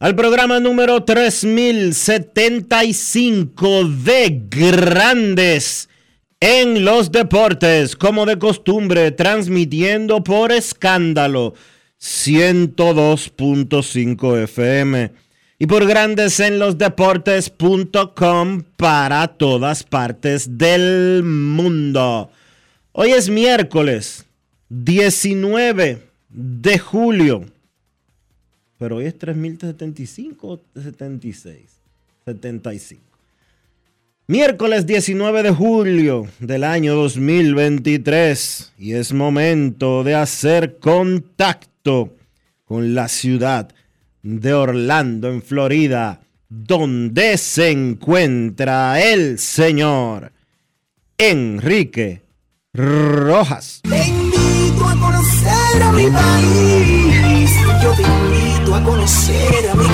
al programa número 3075 de Grandes en los Deportes, como de costumbre, transmitiendo por escándalo 102.5 FM y por Grandes en los Deportes.com para todas partes del mundo. Hoy es miércoles 19 de julio pero hoy es 3.075 o 76. 75. Miércoles 19 de julio del año 2023 y es momento de hacer contacto con la ciudad de Orlando, en Florida, donde se encuentra el señor Enrique Rojas. Te a conocer a mi país. Yo a conocer a mi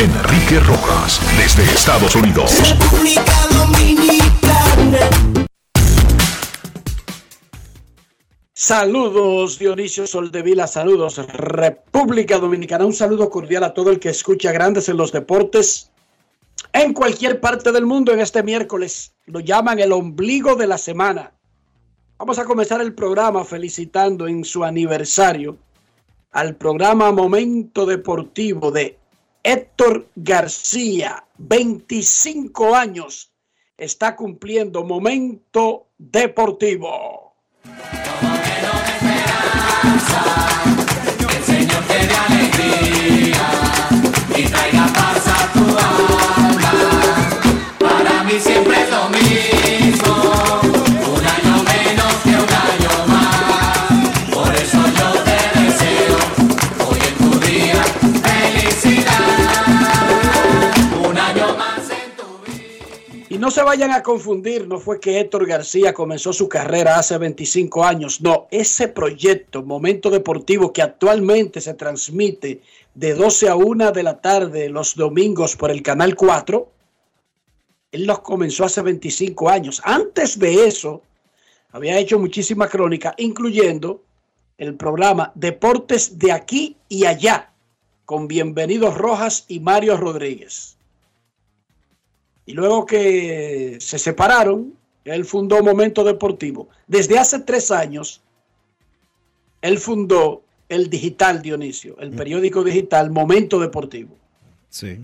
Enrique Rojas, desde Estados Unidos. República Dominicana. Saludos Dionisio Soldevila, saludos República Dominicana, un saludo cordial a todo el que escucha Grandes en los Deportes en cualquier parte del mundo en este miércoles. Lo llaman el ombligo de la semana. Vamos a comenzar el programa felicitando en su aniversario al programa Momento Deportivo de Héctor García, 25 años, está cumpliendo Momento Deportivo. siempre es lo mismo. Y no se vayan a confundir, no fue que Héctor García comenzó su carrera hace 25 años, no, ese proyecto, Momento Deportivo, que actualmente se transmite de 12 a 1 de la tarde los domingos por el Canal 4, él los comenzó hace 25 años. Antes de eso, había hecho muchísima crónica, incluyendo el programa Deportes de aquí y allá, con Bienvenidos Rojas y Mario Rodríguez. Y luego que se separaron, él fundó Momento Deportivo. Desde hace tres años, él fundó el digital Dionisio, el periódico digital Momento Deportivo. Sí.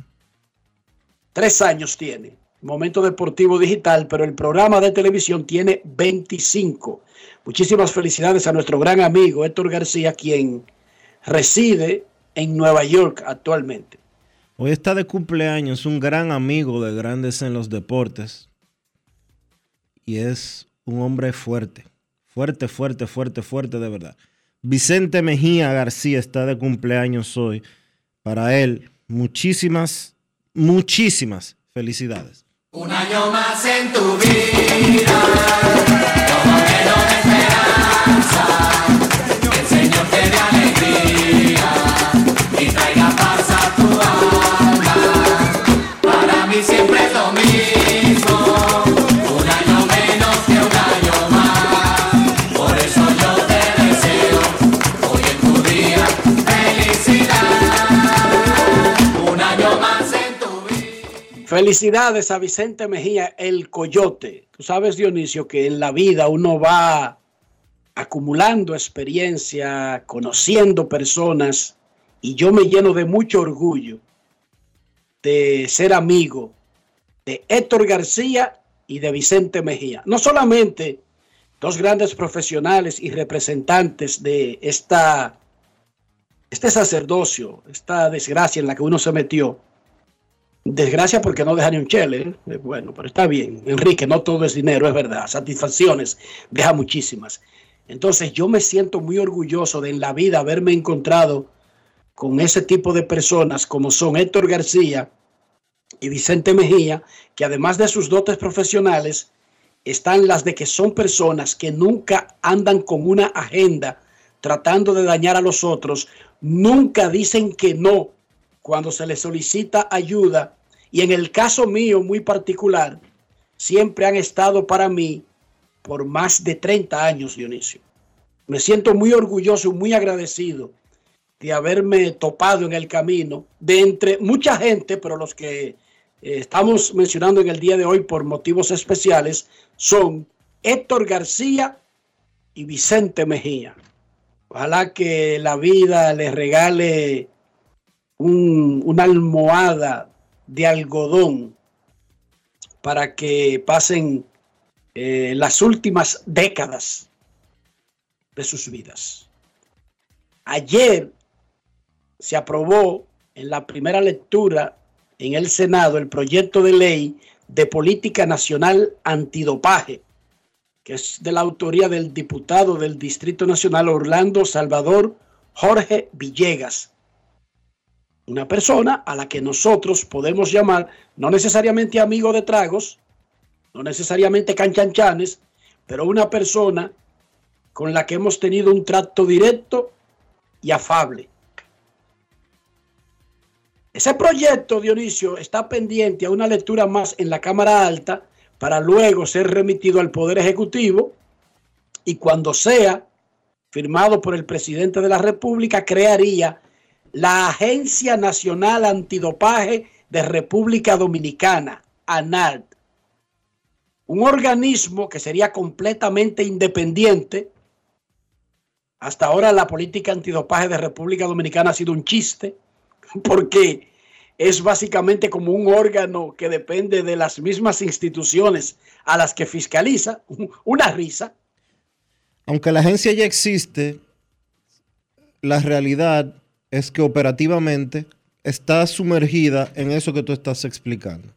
Tres años tiene. Momento Deportivo Digital, pero el programa de televisión tiene 25. Muchísimas felicidades a nuestro gran amigo Héctor García, quien reside en Nueva York actualmente. Hoy está de cumpleaños un gran amigo de Grandes en los Deportes y es un hombre fuerte, fuerte, fuerte, fuerte, fuerte de verdad. Vicente Mejía García está de cumpleaños hoy. Para él, muchísimas, muchísimas felicidades. Un año más en tu vida, Felicidades a Vicente Mejía, el coyote. Tú sabes, Dionisio, que en la vida uno va acumulando experiencia, conociendo personas, y yo me lleno de mucho orgullo de ser amigo de Héctor García y de Vicente Mejía. No solamente dos grandes profesionales y representantes de esta, este sacerdocio, esta desgracia en la que uno se metió, Desgracia porque no deja ni un chele. ¿eh? Bueno, pero está bien. Enrique, no todo es dinero, es verdad. Satisfacciones deja muchísimas. Entonces yo me siento muy orgulloso de en la vida haberme encontrado con ese tipo de personas como son Héctor García y Vicente Mejía, que además de sus dotes profesionales, están las de que son personas que nunca andan con una agenda tratando de dañar a los otros, nunca dicen que no cuando se les solicita ayuda y en el caso mío muy particular, siempre han estado para mí por más de 30 años, Dionisio. Me siento muy orgulloso muy agradecido de haberme topado en el camino de entre mucha gente, pero los que eh, estamos mencionando en el día de hoy por motivos especiales son Héctor García y Vicente Mejía. Ojalá que la vida les regale un- una almohada de algodón para que pasen eh, las últimas décadas de sus vidas. Ayer se aprobó en la primera lectura en el Senado el proyecto de ley de política nacional antidopaje, que es de la autoría del diputado del Distrito Nacional Orlando Salvador Jorge Villegas una persona a la que nosotros podemos llamar no necesariamente amigo de tragos, no necesariamente canchanchanes, pero una persona con la que hemos tenido un trato directo y afable. Ese proyecto, Dionisio, está pendiente a una lectura más en la Cámara Alta para luego ser remitido al Poder Ejecutivo y cuando sea firmado por el presidente de la República, crearía la Agencia Nacional Antidopaje de República Dominicana, ANAD, un organismo que sería completamente independiente. Hasta ahora la política antidopaje de República Dominicana ha sido un chiste, porque es básicamente como un órgano que depende de las mismas instituciones a las que fiscaliza, una risa. Aunque la agencia ya existe, la realidad es que operativamente está sumergida en eso que tú estás explicando.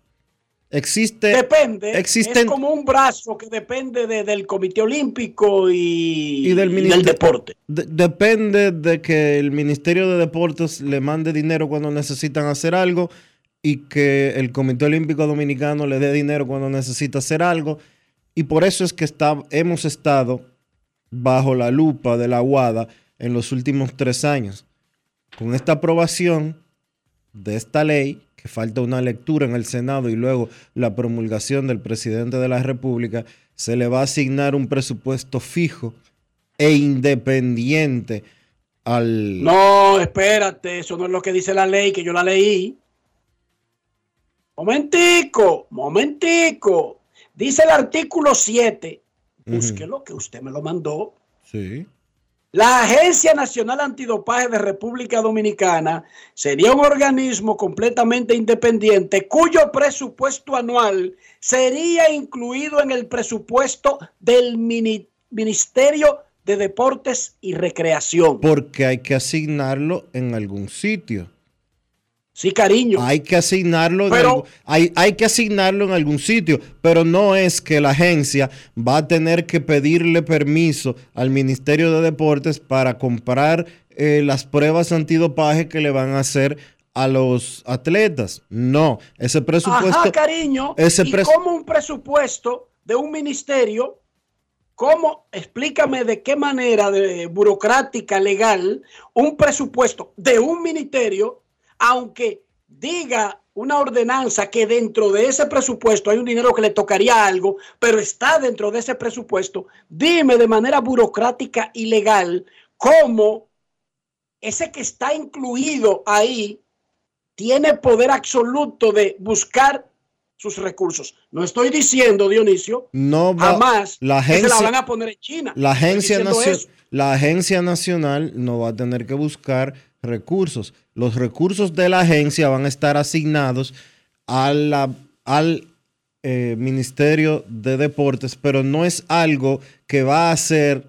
Existe. Depende, existen- es como un brazo que depende de- del Comité Olímpico y, y del, y ministerio- deporte. de- depende de que el Ministerio de Deportes le mande dinero cuando necesitan hacer algo y que el Comité Olímpico Dominicano le dé dinero cuando necesita hacer algo. Y por eso es que está, hemos estado bajo la lupa de la UADA en los últimos tres años. Con esta aprobación de esta ley, que falta una lectura en el Senado y luego la promulgación del presidente de la República, se le va a asignar un presupuesto fijo e independiente al... No, espérate, eso no es lo que dice la ley, que yo la leí. Momentico, momentico. Dice el artículo 7, búsquelo, que usted me lo mandó. Sí. La Agencia Nacional Antidopaje de República Dominicana sería un organismo completamente independiente cuyo presupuesto anual sería incluido en el presupuesto del mini- Ministerio de Deportes y Recreación. Porque hay que asignarlo en algún sitio. Sí, cariño. Hay que asignarlo en Pero- algún- hay, hay que asignarlo en algún sitio, pero no es que la agencia va a tener que pedirle permiso al Ministerio de Deportes para comprar eh, las pruebas antidopaje que le van a hacer a los atletas. No, ese presupuesto Ajá, cariño. ese y como un presupuesto de un ministerio, ¿cómo? Explícame de qué manera de burocrática, legal, un presupuesto de un ministerio, aunque diga una ordenanza que dentro de ese presupuesto hay un dinero que le tocaría algo, pero está dentro de ese presupuesto, dime de manera burocrática y legal cómo ese que está incluido ahí tiene poder absoluto de buscar sus recursos. No estoy diciendo, Dionisio, No va, jamás la que se la van a poner en China. la agencia, la agencia nacional no va a tener que buscar recursos. Los recursos de la agencia van a estar asignados a la- al eh, Ministerio de Deportes, pero no es algo que va a hacer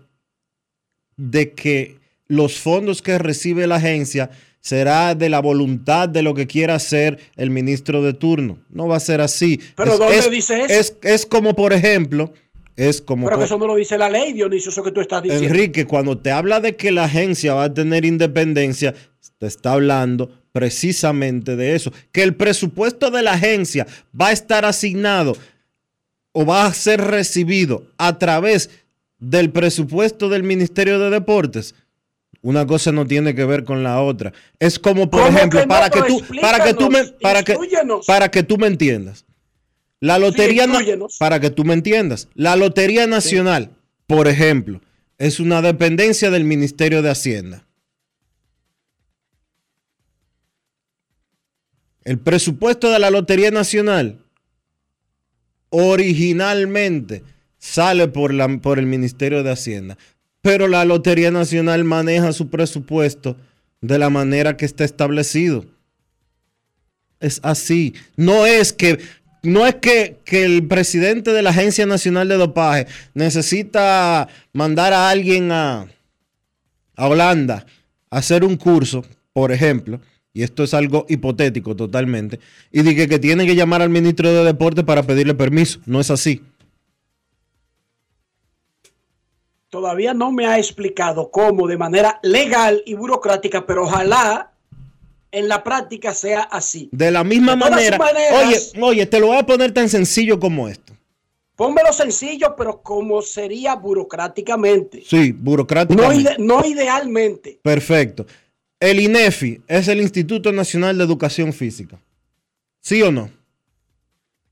de que los fondos que recibe la agencia será de la voluntad de lo que quiera hacer el ministro de turno. No va a ser así. Pero es, ¿dónde es- dice eso? Es, es como, por ejemplo, es como... Pero que eso no lo dice la ley, Dionisio, eso que tú estás diciendo. Enrique, cuando te habla de que la agencia va a tener independencia, te está hablando precisamente de eso. Que el presupuesto de la agencia va a estar asignado o va a ser recibido a través del presupuesto del Ministerio de Deportes. Una cosa no tiene que ver con la otra. Es como, por ¿Cómo ejemplo, que no? para, que tú, para que tú me, para que, para que tú me entiendas. La lotería, para que tú me entiendas, la Lotería Nacional, por ejemplo, es una dependencia del Ministerio de Hacienda. El presupuesto de la Lotería Nacional originalmente sale por, la, por el Ministerio de Hacienda, pero la Lotería Nacional maneja su presupuesto de la manera que está establecido. Es así. No es que, no es que, que el presidente de la Agencia Nacional de Dopaje necesita mandar a alguien a, a Holanda a hacer un curso, por ejemplo, y esto es algo hipotético totalmente, y dije que tiene que llamar al ministro de Deporte para pedirle permiso. No es así. Todavía no me ha explicado cómo de manera legal y burocrática, pero ojalá en la práctica sea así. De la misma De manera, maneras- oye, oye, te lo voy a poner tan sencillo como esto. Pónmelo sencillo, pero como sería burocráticamente. Sí, No, burocráticamente. ide- no idealmente. Perfecto. El INEFI es el Instituto Nacional de Educación Física. ¿Sí o no?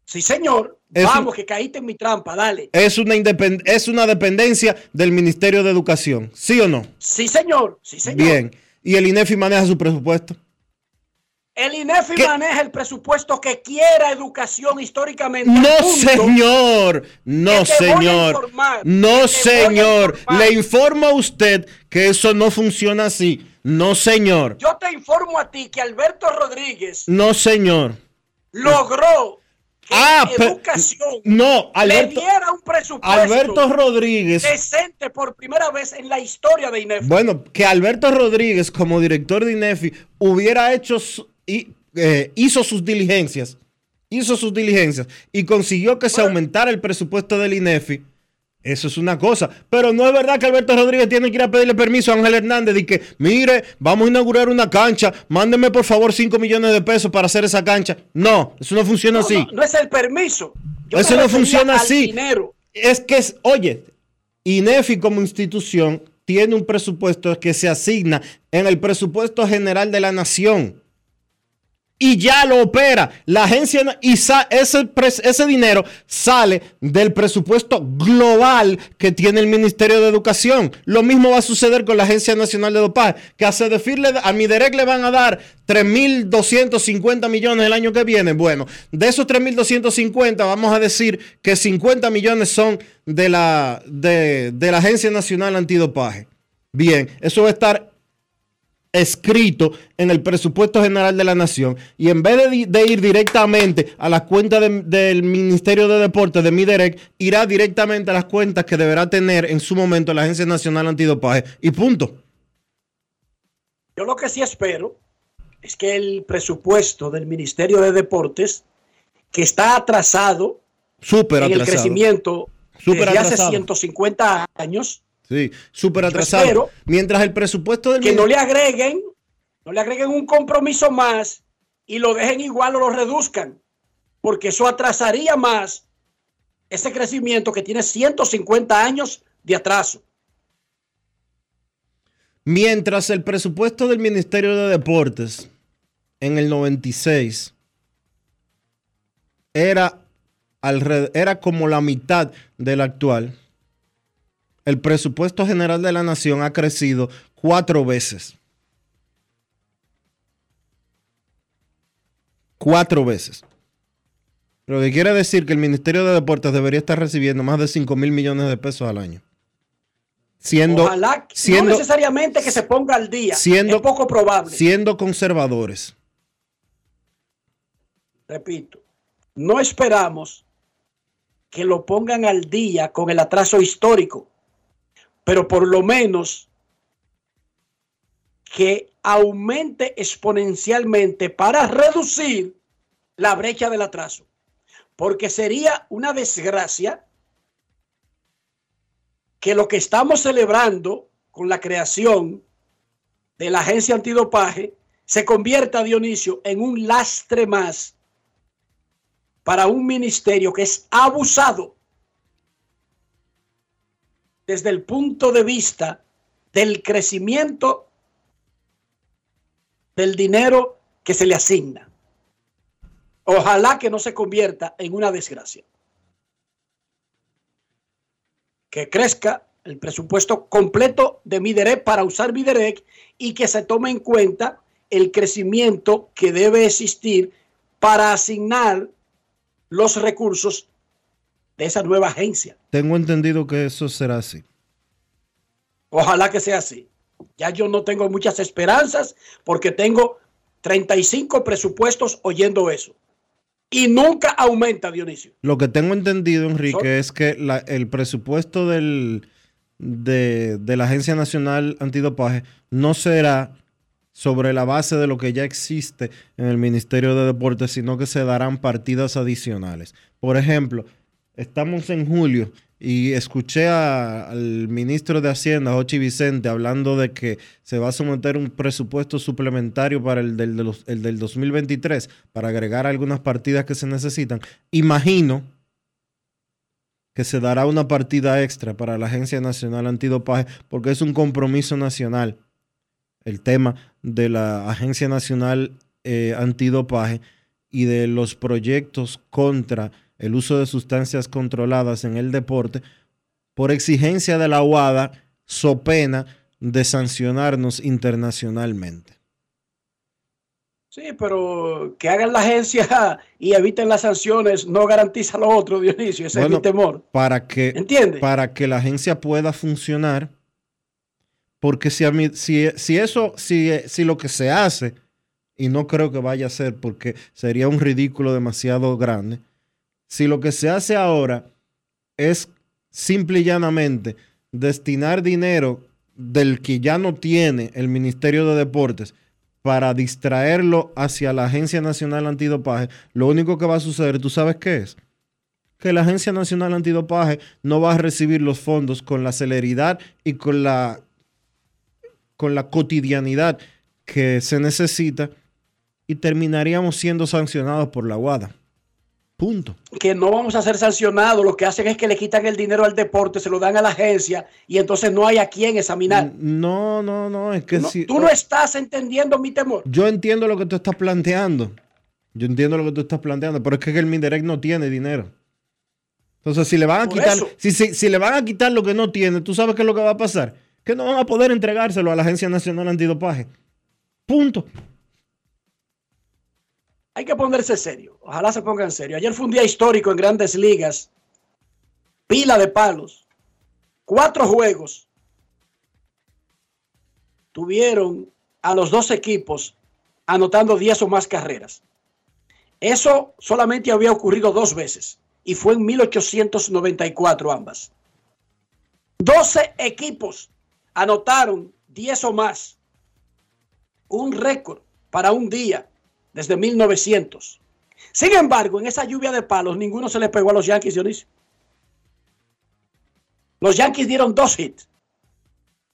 Sí, señor. Es Vamos, un- que caíste en mi trampa, dale. Es una, es una dependencia del Ministerio de Educación. ¿Sí o no? Sí, señor. Sí, señor. Bien. ¿Y el INEFI maneja su presupuesto? El INEFI ¿Qué? maneja el presupuesto que quiera educación históricamente. No, señor. No, señor. informar, No, señor. Le informo a usted que eso no funciona así. No, señor. Yo te informo a ti que Alberto Rodríguez No, señor. logró que Ah, educación No, Alberto, le diera un presupuesto Alberto Rodríguez. decente por primera vez en la historia de INEFI. Bueno, que Alberto Rodríguez, como director de INEFI, hubiera hecho y, eh, hizo sus diligencias, hizo sus diligencias y consiguió que se aumentara el presupuesto del INEFI. Eso es una cosa. Pero no es verdad que Alberto Rodríguez tiene que ir a pedirle permiso a Ángel Hernández y que, mire, vamos a inaugurar una cancha, mándeme por favor 5 millones de pesos para hacer esa cancha. No, eso no funciona no, así. no, no es el permiso. Yo Eso no funciona así. dinero. Es que, es, oye, INEFI como institución tiene un presupuesto que se asigna en el presupuesto general de la nación. Y ya lo opera. La agencia y ese, ese dinero sale del presupuesto global que tiene el Ministerio de Educación. Lo mismo va a suceder con la Agencia Nacional de Dopaje, que a CEDEFIR le, a Miderec le van a dar 3.250 millones el año que viene. Bueno, de esos 3.250 vamos a decir que 50 millones son de la, de, de la Agencia Nacional Antidopaje. Bien, eso va a estar escrito en el presupuesto general de la nación y en vez de, ir directamente a las cuentas de- del Ministerio de Deportes de Miderec, irá directamente a las cuentas que deberá tener en su momento la Agencia Nacional Antidopaje y punto. Yo lo que sí espero es que el presupuesto del Ministerio de Deportes, que está atrasado Súper en el crecimiento Súper desde hace atrasado. 150 años, Sí, súper atrasado. Mientras el presupuesto del que no le agreguen, no le agreguen un compromiso más y lo dejen igual o lo reduzcan, porque eso atrasaría más ese crecimiento que tiene 150 años de atraso. Mientras el presupuesto del Ministerio de Deportes en el 96 era, era como la mitad del actual, el presupuesto general de la nación ha crecido cuatro veces. Cuatro veces. Lo que quiere decir que el Ministerio de Deportes debería estar recibiendo más de 5 mil millones de pesos al año. Siendo, Ojalá, siendo, no necesariamente que se ponga al día. siendo- es poco probable. siendo conservadores. Repito, no esperamos que lo pongan al día con el atraso histórico, pero por lo menos que aumente exponencialmente para reducir la brecha del atraso. Porque sería una desgracia que lo que estamos celebrando con la creación de la agencia antidopaje se convierta, Dionisio, en un lastre más para un ministerio que es abusado desde el punto de vista del crecimiento del dinero que se le asigna. Ojalá que no se convierta en una desgracia. Que crezca el presupuesto completo de Miderec para usar Miderec y que se tome en cuenta el crecimiento que debe existir para asignar los recursos de esa nueva agencia. Tengo entendido que eso será así. Ojalá que sea así. Ya yo no tengo muchas esperanzas porque tengo 35 presupuestos oyendo eso. Y nunca aumenta, Dionisio. Lo que tengo entendido, Enrique, Son- es que la- el presupuesto del, de, de la Agencia Nacional Antidopaje no será sobre la base de lo que ya existe en el Ministerio de Deportes, sino que se darán partidas adicionales. Por ejemplo, estamos en julio y escuché al ministro de Hacienda, Jochi Vicente, hablando de que se va a someter un presupuesto suplementario para el del, de del 2023 para agregar algunas partidas que se necesitan. Imagino que se dará una partida extra para la Agencia Nacional Antidopaje porque es un compromiso nacional el tema de la Agencia Nacional eh, Antidopaje y de los proyectos contra el uso de sustancias controladas en el deporte por exigencia de la UADA, so pena de sancionarnos internacionalmente. Sí, pero que hagan la agencia y eviten las sanciones no garantiza lo otro, Dionisio. Ese Bueno, es mi temor. Para que, ¿Entiendes? para que la agencia pueda funcionar, porque si, a mí, si, si eso, si, si lo que se hace, y no creo que vaya a ser porque sería un ridículo demasiado grande, si lo que se hace ahora es simple y llanamente destinar dinero del que ya no tiene el Ministerio de Deportes para distraerlo hacia la Agencia Nacional Antidopaje, lo único que va a suceder, ¿tú sabes qué es? Que la Agencia Nacional Antidopaje no va a recibir los fondos con la celeridad y con la, con la cotidianidad que se necesita y terminaríamos siendo sancionados por la UADA. Punto. que no vamos a ser sancionados, lo que hacen es que le quitan el dinero al deporte, se lo dan a la agencia y entonces no hay a quién examinar. No, no, no, es que no, si... tú no estás entendiendo mi temor. Yo entiendo lo que tú estás planteando. Yo entiendo lo que tú estás planteando, pero es que el Mindirect no tiene dinero. Entonces, si le van a Por quitar, si, si, si le van a quitar lo que no tiene, ¿tú sabes qué es lo que va a pasar? Que no van a poder entregárselo a la Agencia Nacional Antidopaje. Punto. Hay que ponerse serio. Ojalá se pongan serio. Ayer fue un día histórico en grandes ligas. Pila de palos. Cuatro juegos. Tuvieron a los dos equipos anotando 10 o más carreras. Eso solamente había ocurrido dos veces. Y fue en 1894 ambas. 12 equipos anotaron 10 o más. Un récord para un día desde 1900. Sin embargo, en esa lluvia de palos, ninguno se le pegó a los Yankees, Dionisio. Los Yankees dieron dos hits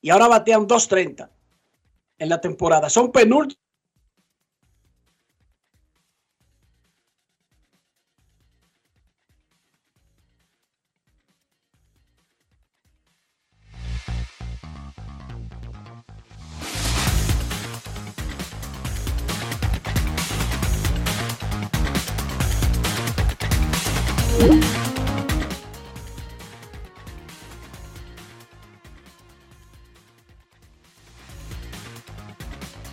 y ahora batean 2.30 en la temporada. Son penúltimos.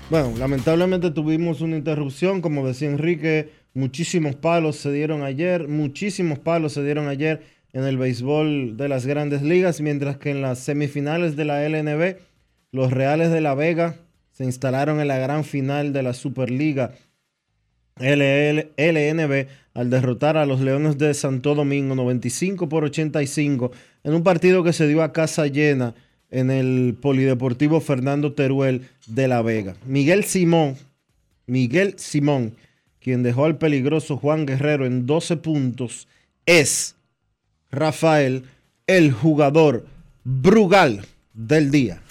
Bueno, lamentablemente tuvimos una interrupción, como decía Enrique, Muchísimos palos se dieron ayer, muchísimos palos se dieron ayer en el béisbol de las grandes ligas, mientras que en las semifinales de la LNB, los Reales de La Vega se instalaron en la gran final de la Superliga LL LNB al derrotar a los Leones de Santo Domingo 95 por 85 en un partido que se dio a casa llena en el Polideportivo Fernando Teruel de La Vega. Miguel Simón, Miguel Simón, quien dejó al peligroso Juan Guerrero en 12 puntos, es Rafael, el jugador Brugal del día.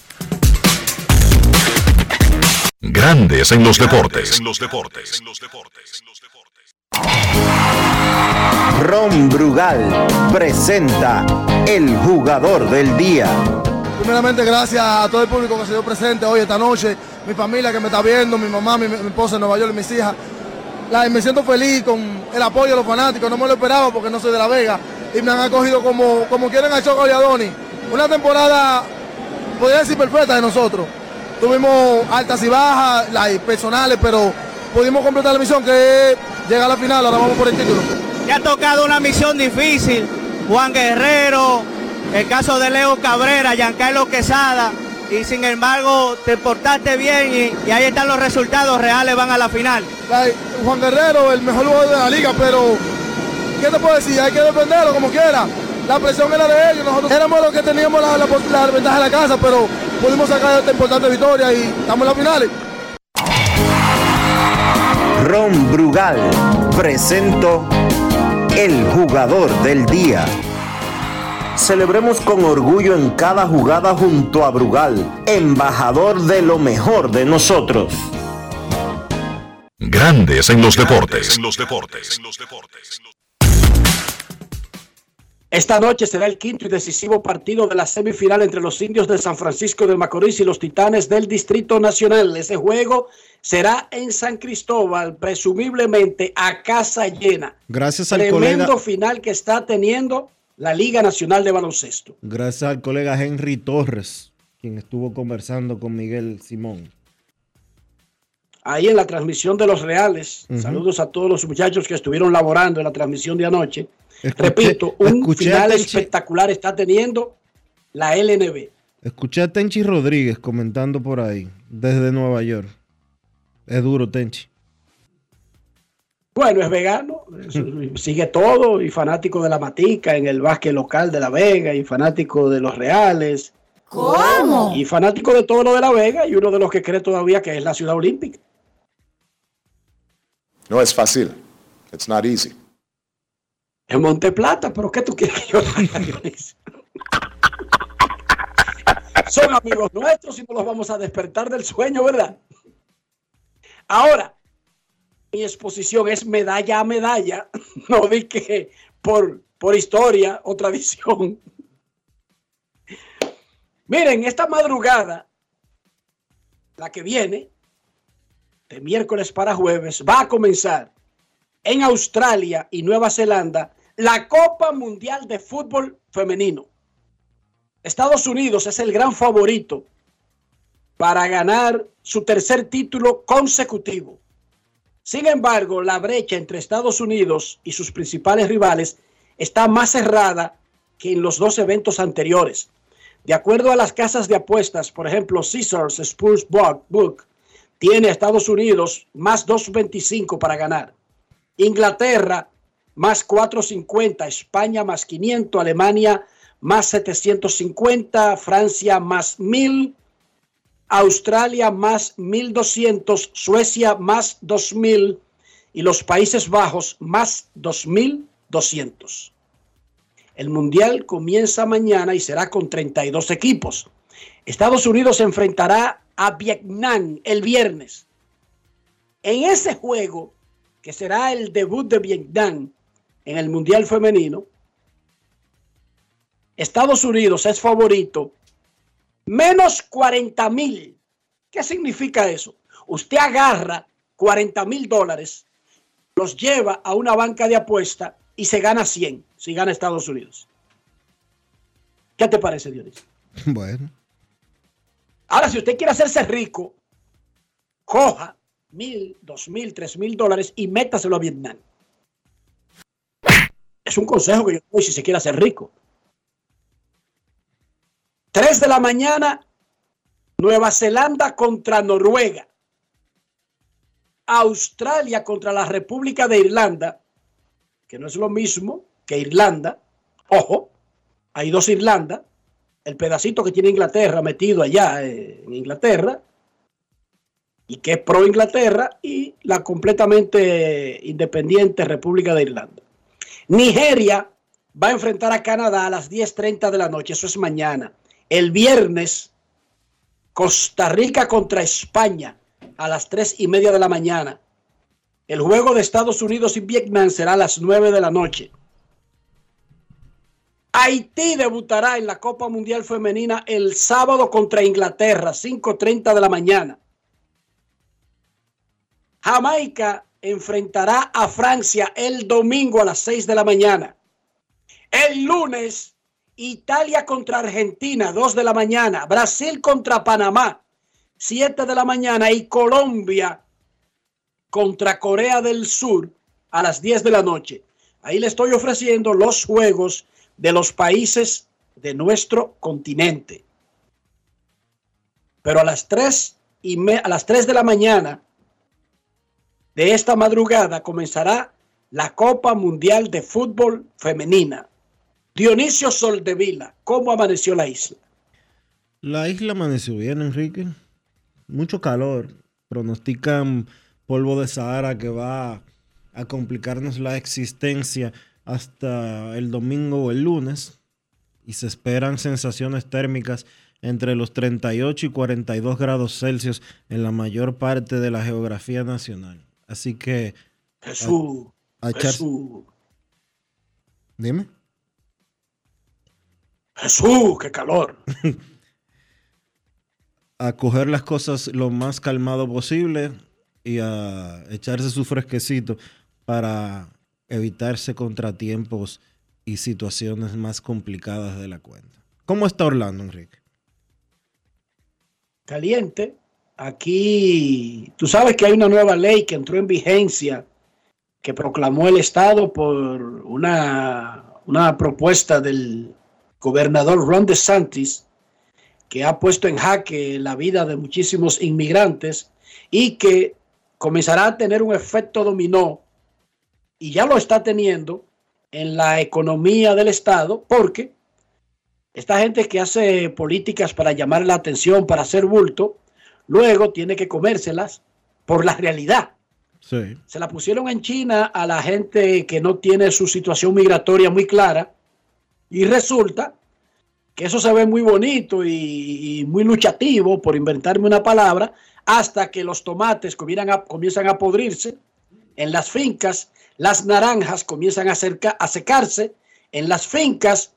Grandes en los deportes. En los deportes. Ron Brugal presenta el jugador del día. Primeramente, gracias a todo el público que se dio presente hoy, esta noche, mi familia que me está viendo, mi mamá, mi, mi esposa en Nueva York mis hijas. La, me siento feliz con el apoyo de los fanáticos, no me lo esperaba porque no soy de La Vega y me han acogido como, como quieren a Choco y a Donny. Una temporada, podría decir, perfecta de nosotros. Tuvimos altas y bajas, las personales, pero pudimos completar la misión que es llegar a la final, ahora vamos por el título. Te ha tocado una misión difícil. Juan Guerrero, el caso de Leo Cabrera, Giancarlo Quesada. Y sin embargo, te portaste bien y, y ahí están los resultados reales, van a la final. Like, Juan Guerrero, el mejor jugador de la liga, pero ¿qué te puedo decir? Hay que defenderlo como quiera. La presión era de ellos, nosotros éramos los que teníamos la, la, la ventaja de la casa, pero pudimos sacar esta importante victoria y estamos en la final. Ron Brugal presento el jugador del día. Celebremos con orgullo en cada jugada junto a Brugal, embajador de lo mejor de nosotros. Grandes en los deportes. En los deportes. Esta noche será el quinto y decisivo partido de la semifinal entre los indios de San Francisco de Macorís y los titanes del Distrito Nacional. Ese juego será en San Cristóbal, presumiblemente a casa llena. Gracias al Tremendo colega, final que está teniendo la Liga Nacional de Baloncesto. gracias al colega Henry Torres, quien estuvo conversando con Miguel Simón. Ahí en la transmisión de los Reales, saludos a todos los muchachos que estuvieron laborando en la transmisión de anoche. Escuché- Repito, un final espectacular está teniendo la LNB. Escuché a Tenchi Rodríguez comentando por ahí, desde Nueva York. Es duro, Tenchi. Bueno, es vegano, sigue todo y fanático de la matica en el básquet local de La Vega y fanático de los Reales. ¿Cómo? Y fanático de todo lo de La Vega y uno de los que cree todavía que es la ciudad olímpica. No es fácil. It's not easy. En Monte Plata, pero ¿qué tú quieres que yo? Son amigos nuestros y no los vamos a despertar del sueño, ¿verdad? Ahora, mi exposición es medalla a medalla, no di que por, por historia o tradición. Miren, esta madrugada, la que viene, de miércoles para jueves, va a comenzar en Australia y Nueva Zelanda la Copa Mundial de Fútbol Femenino. Estados Unidos es el gran favorito para ganar su tercer título consecutivo. Sin embargo, la brecha entre Estados Unidos y sus principales rivales está más cerrada que en los dos eventos anteriores. De acuerdo a las casas de apuestas, por ejemplo, Caesars Spurs Book, tiene a Estados Unidos más 2.25 para ganar. Inglaterra más 450, España más 500, Alemania más 750, Francia más 1000, Australia más 1200, Suecia más 2000 y los Países Bajos más 2200. El Mundial comienza mañana y será con 32 equipos. Estados Unidos se enfrentará a Vietnam el viernes. En ese juego, que será el debut de Vietnam en el Mundial Femenino, Estados Unidos es favorito menos 40 mil. ¿Qué significa eso? Usted agarra 40 mil dólares, los lleva a una banca de apuesta y se gana 100 si gana Estados Unidos. ¿Qué te parece, Dionisio? Bueno, Ahora, si usted quiere hacerse rico, coja mil, dos mil, tres mil dólares y métaselo a Vietnam. Es un consejo que yo doy si se quiere hacer rico. 3 de la mañana, Nueva Zelanda contra Noruega. Australia contra la República de Irlanda, que no es lo mismo que Irlanda. Ojo, hay dos Irlandas. El pedacito que tiene Inglaterra metido allá eh, en Inglaterra y que es pro Inglaterra y la completamente independiente República de Irlanda. Nigeria va a enfrentar a Canadá a las 10.30 de la noche, eso es mañana. El viernes, Costa Rica contra España a las 3 y media de la mañana. El juego de Estados Unidos y Vietnam será a las 9 de la noche. Haití debutará en la Copa Mundial Femenina el sábado contra Inglaterra, 5.30 de la mañana. Jamaica enfrentará a Francia el domingo a las 6 de la mañana. El lunes, Italia contra Argentina, 2 de la mañana. Brasil contra Panamá, 7 de la mañana. Y Colombia contra Corea del Sur a las 10 de la noche. Ahí le estoy ofreciendo los juegos de los países de nuestro continente. Pero a las 3, y a las 3 de la mañana de esta madrugada comenzará la Copa Mundial de Fútbol Femenina. Dionisio Soldevila, ¿cómo amaneció la isla? La isla amaneció bien, Enrique. Mucho calor. Pronostican polvo de Sahara que va a complicarnos la existencia hasta el domingo o el lunes. Y se esperan sensaciones térmicas entre los 38 y 42 grados Celsius en la mayor parte de la geografía nacional. Así que... Jesús, a Jesús, Dime. Jesús, qué calor. a coger las cosas lo más calmado posible y a echarse su fresquecito para evitarse contratiempos y situaciones más complicadas de la cuenta. ¿Cómo está Orlando, Enrique? Caliente. Aquí, tú sabes que hay una nueva ley que entró en vigencia que proclamó el Estado por una, una propuesta del gobernador Ron DeSantis que ha puesto en jaque la vida de muchísimos inmigrantes y que comenzará a tener un efecto dominó y ya lo está teniendo en la economía del Estado porque esta gente que hace políticas para llamar la atención, para hacer bulto, luego tiene que comérselas por la realidad. Sí. Se la pusieron en China a la gente que no tiene su situación migratoria muy clara y resulta que eso se ve muy bonito y, muy luchativo, por inventarme una palabra, hasta que los tomates comienzan a, comienzan a podrirse en las fincas, las naranjas comienzan a secarse en las fincas,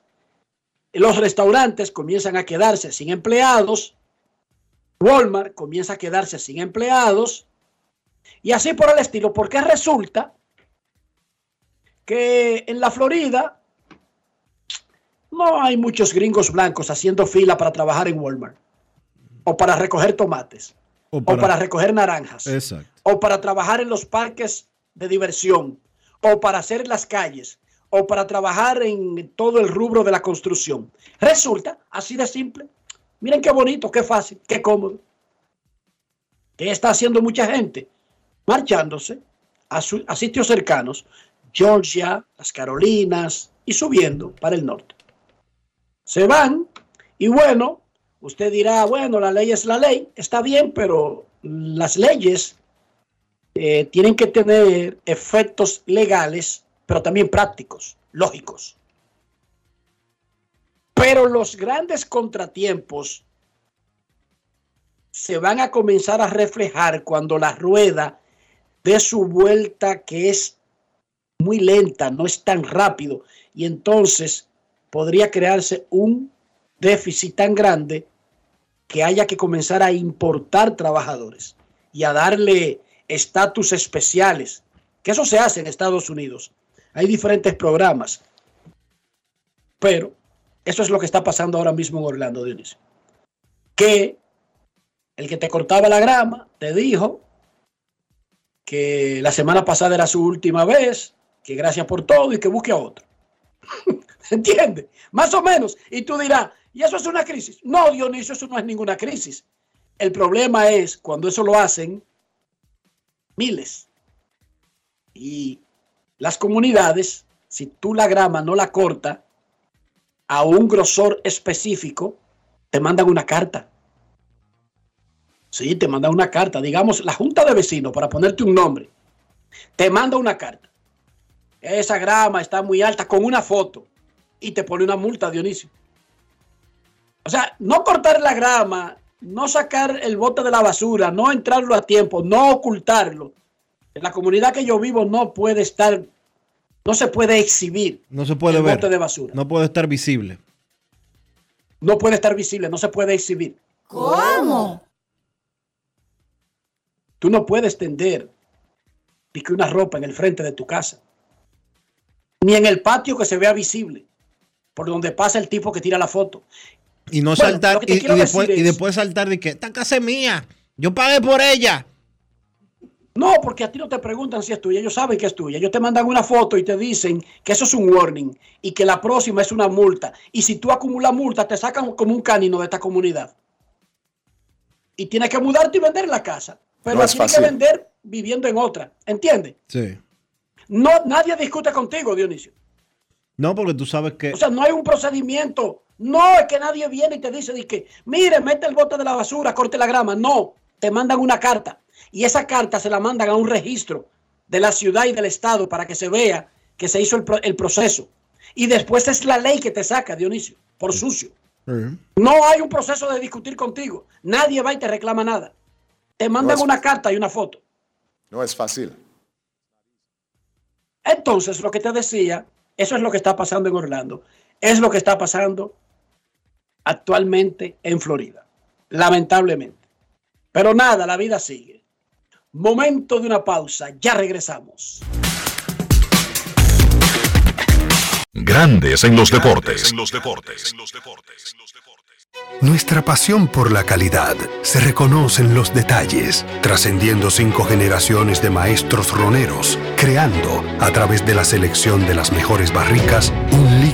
los restaurantes comienzan a quedarse sin empleados, Walmart comienza a quedarse sin empleados, y así por el estilo, porque resulta que en la Florida no hay muchos gringos blancos haciendo fila para trabajar en Walmart, o para recoger tomates, O o para recoger naranjas, Exacto. o para trabajar en los parques de diversión, o para hacer las calles, o para trabajar en todo el rubro de la construcción. Resulta así de simple. Miren qué bonito, qué fácil, qué cómodo. ¿Qué está haciendo mucha gente? Marchándose a, su- a sitios cercanos, Georgia, las Carolinas y subiendo para el norte. Se van y bueno, usted dirá, bueno, la ley es la ley, está bien, pero las leyes eh, tienen que tener efectos legales, pero también prácticos, lógicos. Pero los grandes contratiempos se van a comenzar a reflejar cuando la rueda dé su vuelta que es muy lenta, no es tan rápido, y entonces podría crearse un déficit tan grande que haya que comenzar a importar trabajadores y a darle estatus especiales, que eso se hace en Estados Unidos. Hay diferentes programas, pero eso es lo que está pasando ahora mismo en Orlando, Dionisio. Que el que te cortaba la grama te dijo, que la semana pasada era su última vez, que gracias por todo y que busque a otro. ¿Entiendes? Más o menos. Y tú dirás, ¿y eso es una crisis? No, Dionisio, eso no es ninguna crisis. El problema es cuando eso lo hacen miles. Y las comunidades, si tú la grama no la corta a un grosor específico, te mandan una carta. Sí, te mandan una carta. Digamos, la Junta de Vecinos, para ponerte un nombre, te manda una carta. Esa grama está muy alta con una foto y te pone una multa, Dionisio. O sea, no cortar la grama, no sacar el bote de la basura, no entrarlo a tiempo, no ocultarlo. En la comunidad que yo vivo no puede estar, no se puede exhibir No se puede el ver. bote de basura. No puede estar visible. No puede estar visible, no se puede exhibir. ¿Cómo? Tú no puedes tender y que una ropa en el frente de tu casa, ni en el patio que se vea visible, por donde pasa el tipo que tira la foto. Y no Bueno, saltar, y, después, decir y es- después saltar de que esta casa es mía. Yo pagué por ella. No, porque a ti no te preguntan si es tuya, ellos saben que es tuya. Ellos te mandan una foto y te dicen que eso es un warning y que la próxima es una multa. Y si tú acumulas multas, te sacan como un canino de esta comunidad. Y tienes que mudarte y vender la casa. Pero No es tienes que vender viviendo en otra. ¿Entiendes? Sí. No, nadie discute contigo, Dionisio. No, porque tú sabes que. O sea, no hay un procedimiento. No es que nadie viene y te dice de que, mire, mete el bote de la basura, corte la grama. No, te mandan una carta. Y esa carta se la mandan a un registro de la ciudad y del estado para que se vea que se hizo el, pro- el proceso. Y después es la ley que te saca, Dionisio, por sucio. No hay un proceso de discutir contigo. Nadie va y te reclama nada. Te mandan es- una carta y una foto. No es fácil. Entonces, lo que te decía, eso es lo que está pasando en Orlando. Es lo que está pasando actualmente en Florida. Lamentablemente. Pero nada, la vida sigue. Momento de una pausa. Ya regresamos. Grandes en los deportes. Nuestra pasión por la calidad se reconoce en los detalles, trascendiendo cinco generaciones de maestros roneros, creando, a través de la selección de las mejores barricas, un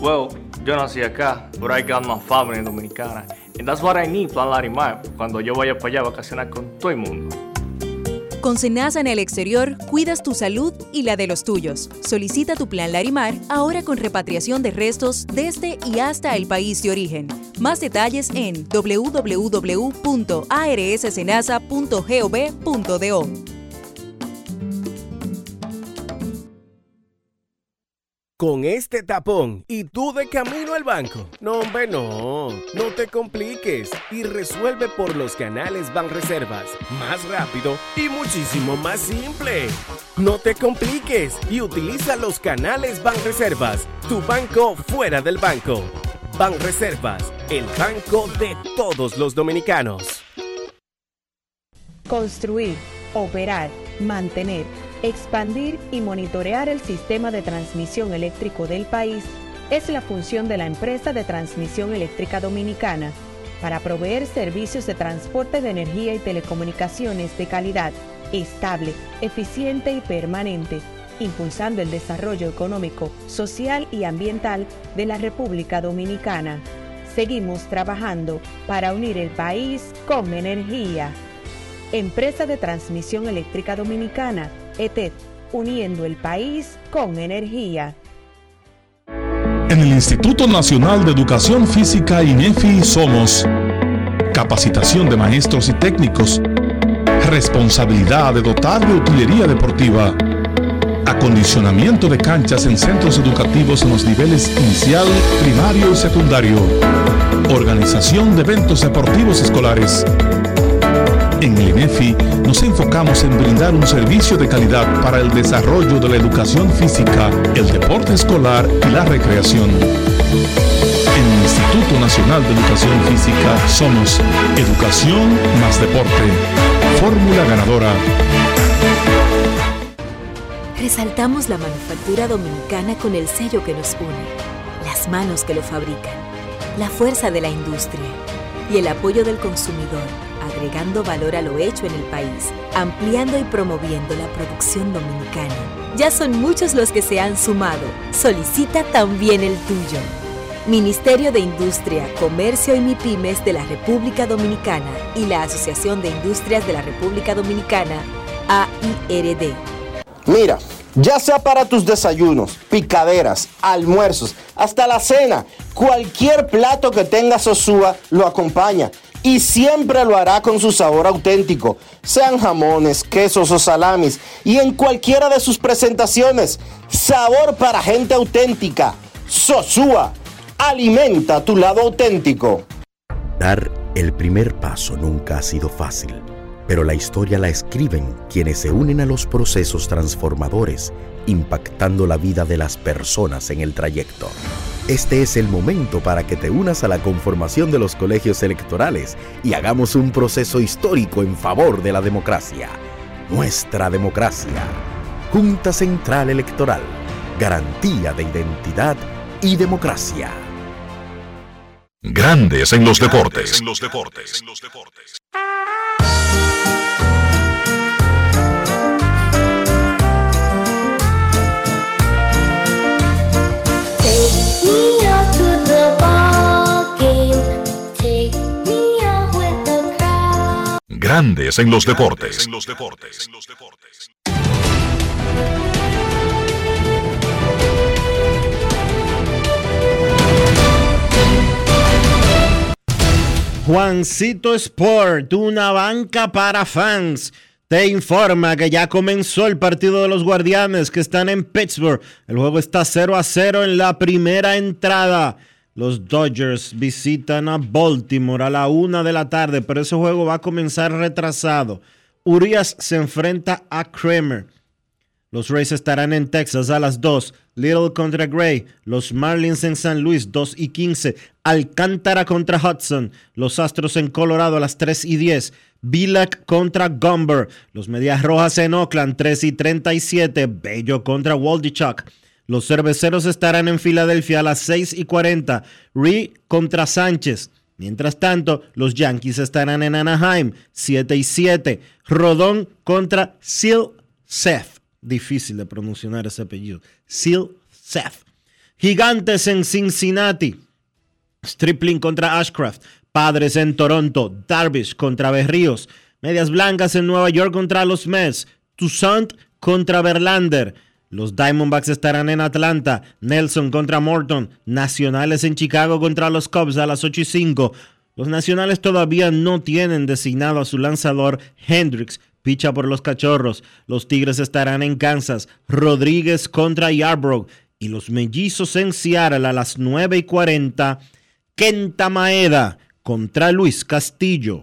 Well, yo nací acá, but I got my family dominicana. And that's what I need, Plan Larimar, cuando yo vaya para allá a vacacionar con todo el mundo. Con Senasa en el exterior, cuidas tu salud y la de los tuyos. Solicita tu plan Larimar ahora con repatriación de restos desde y hasta el país de origen. Más detalles en www.arssenasa.gov.do. Con este tapón y tú de camino al banco. No, hombre, no. No te compliques y resuelve por los canales Banreservas. Más rápido y muchísimo más simple. No te compliques y utiliza los canales Banreservas. Tu banco fuera del banco. Banreservas, el banco de todos los dominicanos. Construir, operar, mantener, expandir y monitorear el sistema de transmisión eléctrico del país es la función de la empresa de transmisión eléctrica dominicana para proveer servicios de transporte de energía y telecomunicaciones de calidad, estable, eficiente y permanente, impulsando el desarrollo económico, social y ambiental de la República Dominicana. Seguimos trabajando para unir el país con energía. Empresa de Transmisión Eléctrica Dominicana, ETED, uniendo el país con energía. En el Instituto Nacional de Educación Física INEFI somos capacitación de maestros y técnicos, responsabilidad de dotar de utilería deportiva, acondicionamiento de canchas en centros educativos en los niveles inicial, primario y secundario, organización de eventos deportivos escolares, En el INEFI nos enfocamos en brindar un servicio de calidad para el desarrollo de la educación física, el deporte escolar y la recreación. En el Instituto Nacional de Educación Física somos Educación más Deporte. Fórmula ganadora. Resaltamos la manufactura dominicana con el sello que nos une, las manos que lo fabrican, la fuerza de la industria y el apoyo del consumidor, agregando valor a lo hecho en el país, ampliando y promoviendo la producción dominicana. Ya son muchos los que se han sumado. Solicita también el tuyo. Ministerio de Industria, Comercio y MIPIMES de la República Dominicana y la Asociación de Industrias de la República Dominicana, AIRD. Mira, ya sea para tus desayunos, picaderas, almuerzos, hasta la cena, cualquier plato que tenga Sosúa lo acompaña y siempre lo hará con su sabor auténtico, sean jamones, quesos o salamis y en cualquiera de sus presentaciones. Sabor para gente auténtica. Sosúa, alimenta tu lado auténtico. Dar el primer paso nunca ha sido fácil, pero la historia la escriben quienes se unen a los procesos transformadores, impactando la vida de las personas en el trayecto. Este es el momento para que te unas a la conformación de los colegios electorales y hagamos un proceso histórico en favor de la democracia. Nuestra democracia. Junta Central Electoral. Garantía de identidad y democracia. Grandes en los deportes. Take Grandes en los deportes. Juancito Sport, una banca para fans, te informa que ya comenzó el partido de los Guardianes que están en Pittsburgh. El juego está 0 a 0 en la primera entrada. Los Dodgers visitan a Baltimore a la una de la tarde, pero ese juego va a comenzar retrasado. Urias se enfrenta a Kramer. Los Rays estarán en Texas a las 2. Little contra Gray. Los Marlins en San Luis 2 y 15. Alcántara contra Hudson. Los Astros en Colorado a las 3 y 10. Bilac contra Gumber. Los Medias Rojas en Oakland 3 y 37. Bello contra Waldichuk. Los Cerveceros estarán en Filadelfia a las 6 y 40. Ree contra Sánchez. Mientras tanto, los Yankees estarán en Anaheim 7 y 7. Rodón contra Sil Seth. Difícil de pronunciar ese apellido. Sil Seth. Gigantes en Cincinnati. Stripling contra Ashcraft. Padres en Toronto. Darvish contra Berríos. Medias Blancas en Nueva York contra los Mets. Toussaint contra Verlander. Los Diamondbacks estarán en Atlanta. Nelson contra Morton. Nacionales en Chicago contra los Cubs a las 8 y 5. Los Nacionales todavía no tienen designado a su lanzador Hendricks. Picha por los Cachorros. Los Tigres estarán en Kansas. Rodríguez contra Yarbrough. Y los Mellizos en Seattle a las 9 y 40. Kenta Maeda contra Luis Castillo.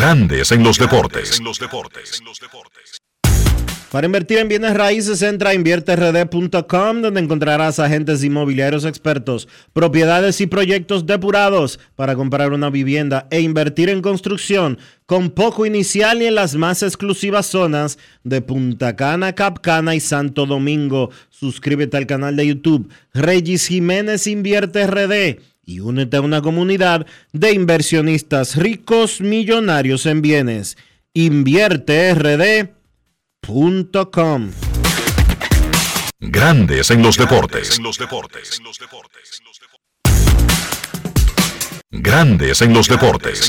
Grandes en los deportes. Para invertir en bienes raíces, entra a invierterd.com, donde encontrarás agentes inmobiliarios expertos, propiedades y proyectos depurados para comprar una vivienda e invertir en construcción con poco inicial y en las más exclusivas zonas de Punta Cana, Capcana y Santo Domingo. Suscríbete al canal de YouTube Regis Jiménez Invierte RD y únete a una comunidad de inversionistas ricos millonarios en bienes. invierterd.com. Grandes en los deportes. Grandes en los deportes.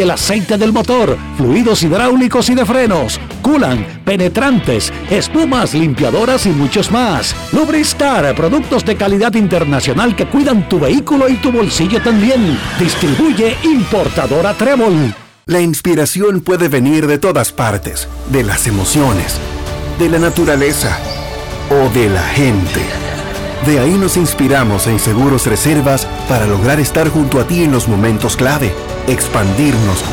el aceite del motor, fluidos hidráulicos y de frenos, culan, penetrantes, espumas, limpiadoras y muchos más. Lubristar, productos de calidad internacional que cuidan tu vehículo y tu bolsillo también. Distribuye importadora Trébol. La inspiración puede venir de todas partes, de las emociones, de la naturaleza o de la gente. De ahí nos inspiramos en Seguros Reservas para lograr estar junto a ti en los momentos clave, expandirnos,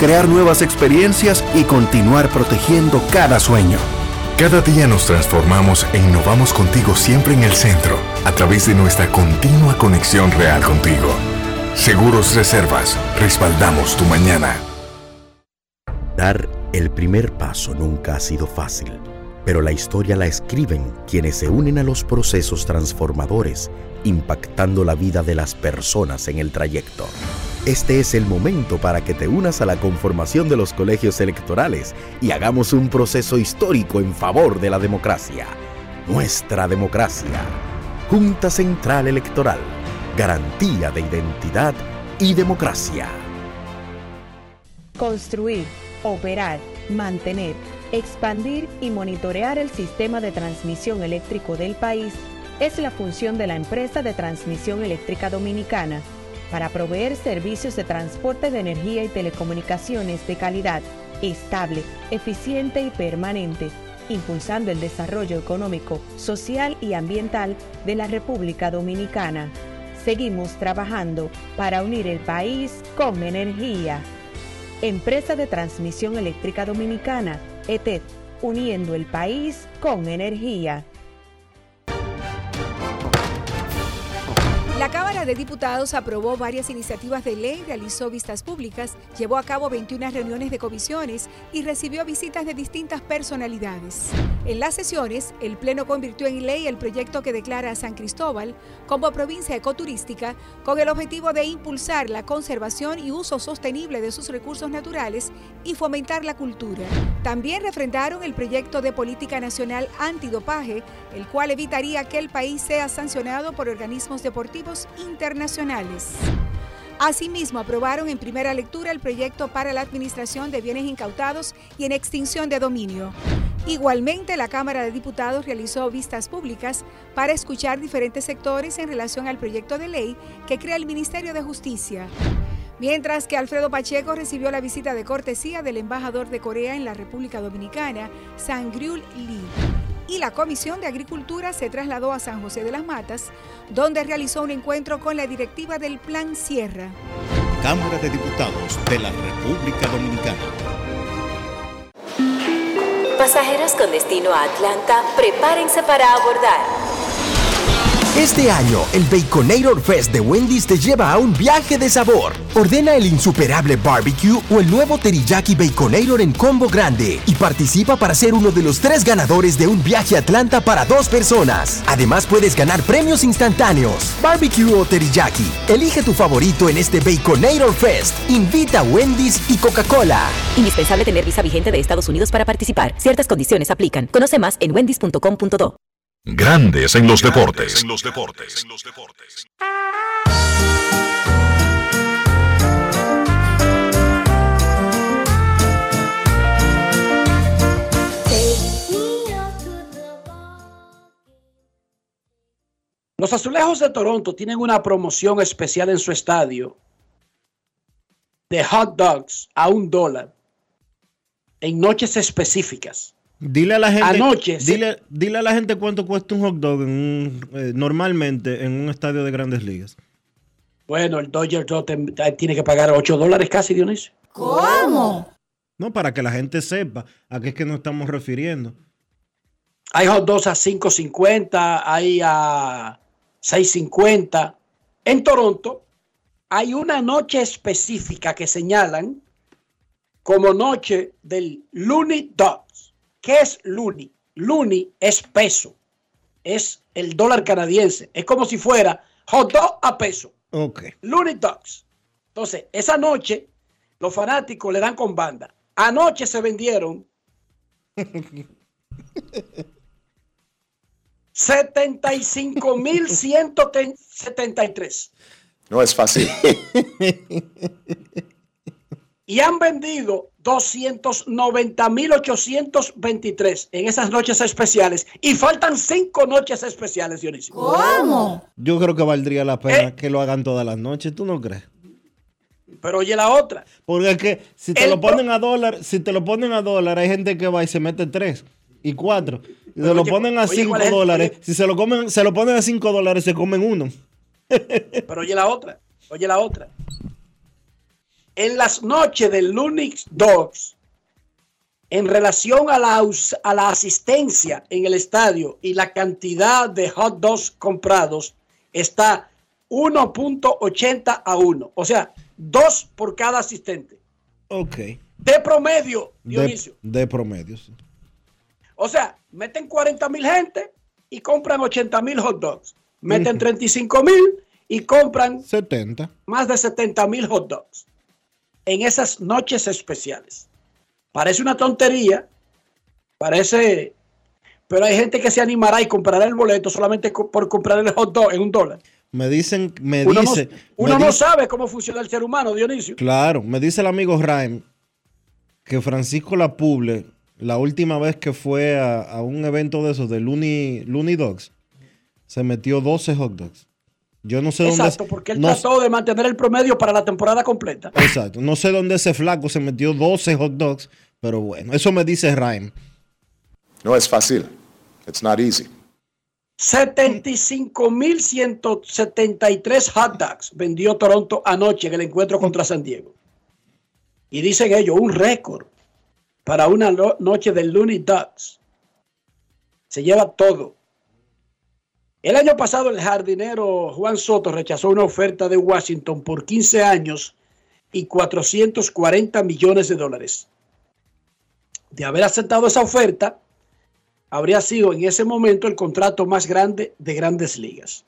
crear nuevas experiencias y continuar protegiendo cada sueño. Cada día nos transformamos e innovamos contigo siempre en el centro, a través de nuestra continua conexión real contigo. Seguros Reservas, respaldamos tu mañana. Dar el primer paso nunca ha sido fácil, pero la historia la escriben quienes se unen a los procesos transformadores, impactando la vida de las personas en el trayecto. Este es el momento para que te unas a la conformación de los colegios electorales y hagamos un proceso histórico en favor de la democracia. Nuestra democracia. Junta Central Electoral. Garantía de identidad y democracia. Construir, operar, mantener, expandir y monitorear el sistema de transmisión eléctrico del país es la función de la empresa de transmisión eléctrica dominicana para proveer servicios de transporte de energía y telecomunicaciones de calidad, estable, eficiente y permanente, impulsando el desarrollo económico, social y ambiental de la República Dominicana. Seguimos trabajando para unir el país con energía. Empresa de Transmisión Eléctrica Dominicana, ETED, uniendo el país con energía. La Cámara de Diputados aprobó varias iniciativas de ley, realizó vistas públicas, llevó a cabo 21 reuniones de comisiones y recibió visitas de distintas personalidades. En las sesiones, el Pleno convirtió en ley el proyecto que declara a San Cristóbal como provincia ecoturística con el objetivo de impulsar la conservación y uso sostenible de sus recursos naturales y fomentar la cultura. También refrendaron el proyecto de política nacional antidopaje, el cual evitaría que el país sea sancionado por organismos deportivos internacionales. Asimismo, aprobaron en primera lectura el proyecto para la administración de bienes incautados y en extinción de dominio. Igualmente, la Cámara de Diputados realizó vistas públicas para escuchar diferentes sectores en relación al proyecto de ley que crea el Ministerio de Justicia. Mientras que Alfredo Pacheco recibió la visita de cortesía del embajador de Corea en la República Dominicana, Sangryul Lee y la Comisión de Agricultura se trasladó a San José de las Matas, donde realizó un encuentro con la directiva del Plan Sierra. Cámara de Diputados de la República Dominicana. Pasajeros con destino a Atlanta, prepárense para abordar. Este año, el Baconator Fest de Wendy's te lleva a un viaje de sabor. Ordena el insuperable barbecue o el nuevo teriyaki Baconator en combo grande y participa para ser uno de los tres ganadores de un viaje a Atlanta para dos personas. Además, puedes ganar premios instantáneos. Barbecue o teriyaki. Elige tu favorito en este Baconator Fest. Invita a Wendy's y Coca-Cola. Indispensable tener visa vigente de Estados Unidos para participar. Ciertas condiciones aplican. Conoce más en wendys.com.do. Grandes en los deportes. Los Azulejos de Toronto tienen una promoción especial en su estadio de hot dogs a un dólar en noches específicas. Dile a la gente, Anoche dile, dile a la gente cuánto cuesta un hot dog en un- eh, normalmente en un estadio de grandes ligas. Bueno, el Dodger Dog tiene que pagar 8 dólares casi, Dionisio. ¿Cómo? No, para que la gente sepa a qué es que nos estamos refiriendo. Hay hot dogs a 5.50, hay a 6.50. En Toronto hay una noche específica que señalan como noche del Looney Dogs. ¿Qué es Looney? Looney es peso. Es el dólar canadiense. Es como si fuera hot dog a peso. Ok. Looney Dogs. Entonces, esa noche los fanáticos le dan con banda. Anoche se vendieron 75.173 No es fácil. y han vendido 290.823 en esas noches especiales y faltan cinco noches especiales, Dionisio. Yo creo que valdría la pena que lo hagan todas las noches, ¿tú no crees? Pero oye la otra. Porque es que si te El lo ponen a dólar, si te lo ponen a dólar, hay gente que va y se mete tres y cuatro. Y se lo oye, ponen a oye, cinco ¿cuál es el- dólares. Si se lo comen, se lo ponen a cinco dólares, se comen uno. Pero oye la otra, oye la otra. En las noches del Lunix Dogs, en relación a la, a la asistencia en el estadio y la cantidad de hot dogs comprados, está 1.80 a 1. O sea, dos por cada asistente. Ok. De promedio, De, Dionisio. de promedio. sí. O sea, meten 40 mil gente y compran 80 mil hot dogs. Meten 35 mil y compran 70. más de 70 mil hot dogs en esas noches especiales. Parece una tontería, parece, pero hay gente que se animará y comprará el boleto solamente por comprar el hot dog en un dólar. Me dicen, me Uno, no, dice. uno me no dice- sabe cómo funciona el ser humano, Dionisio. Claro, me dice el amigo Raim que Francisco Lapuble, la última vez que fue a, a un evento de esos de Looney, Looney Dogs, se metió 12 hot dogs. Yo no sé dónde. Exacto, porque él no- trató de mantener el promedio para la temporada completa. Exacto, no sé dónde ese flaco se metió 12 hot dogs, pero bueno, eso me dice Raim. No es fácil. It's not easy. 75.173 hot dogs vendió Toronto anoche en el encuentro contra San Diego. Y dicen ellos, un récord para una no- noche del Looney Dogs. Se lleva todo. El año pasado el jardinero Juan Soto rechazó una oferta de Washington por 15 años y 440 millones de dólares. De haber aceptado esa oferta, habría sido en ese momento el contrato más grande de grandes ligas.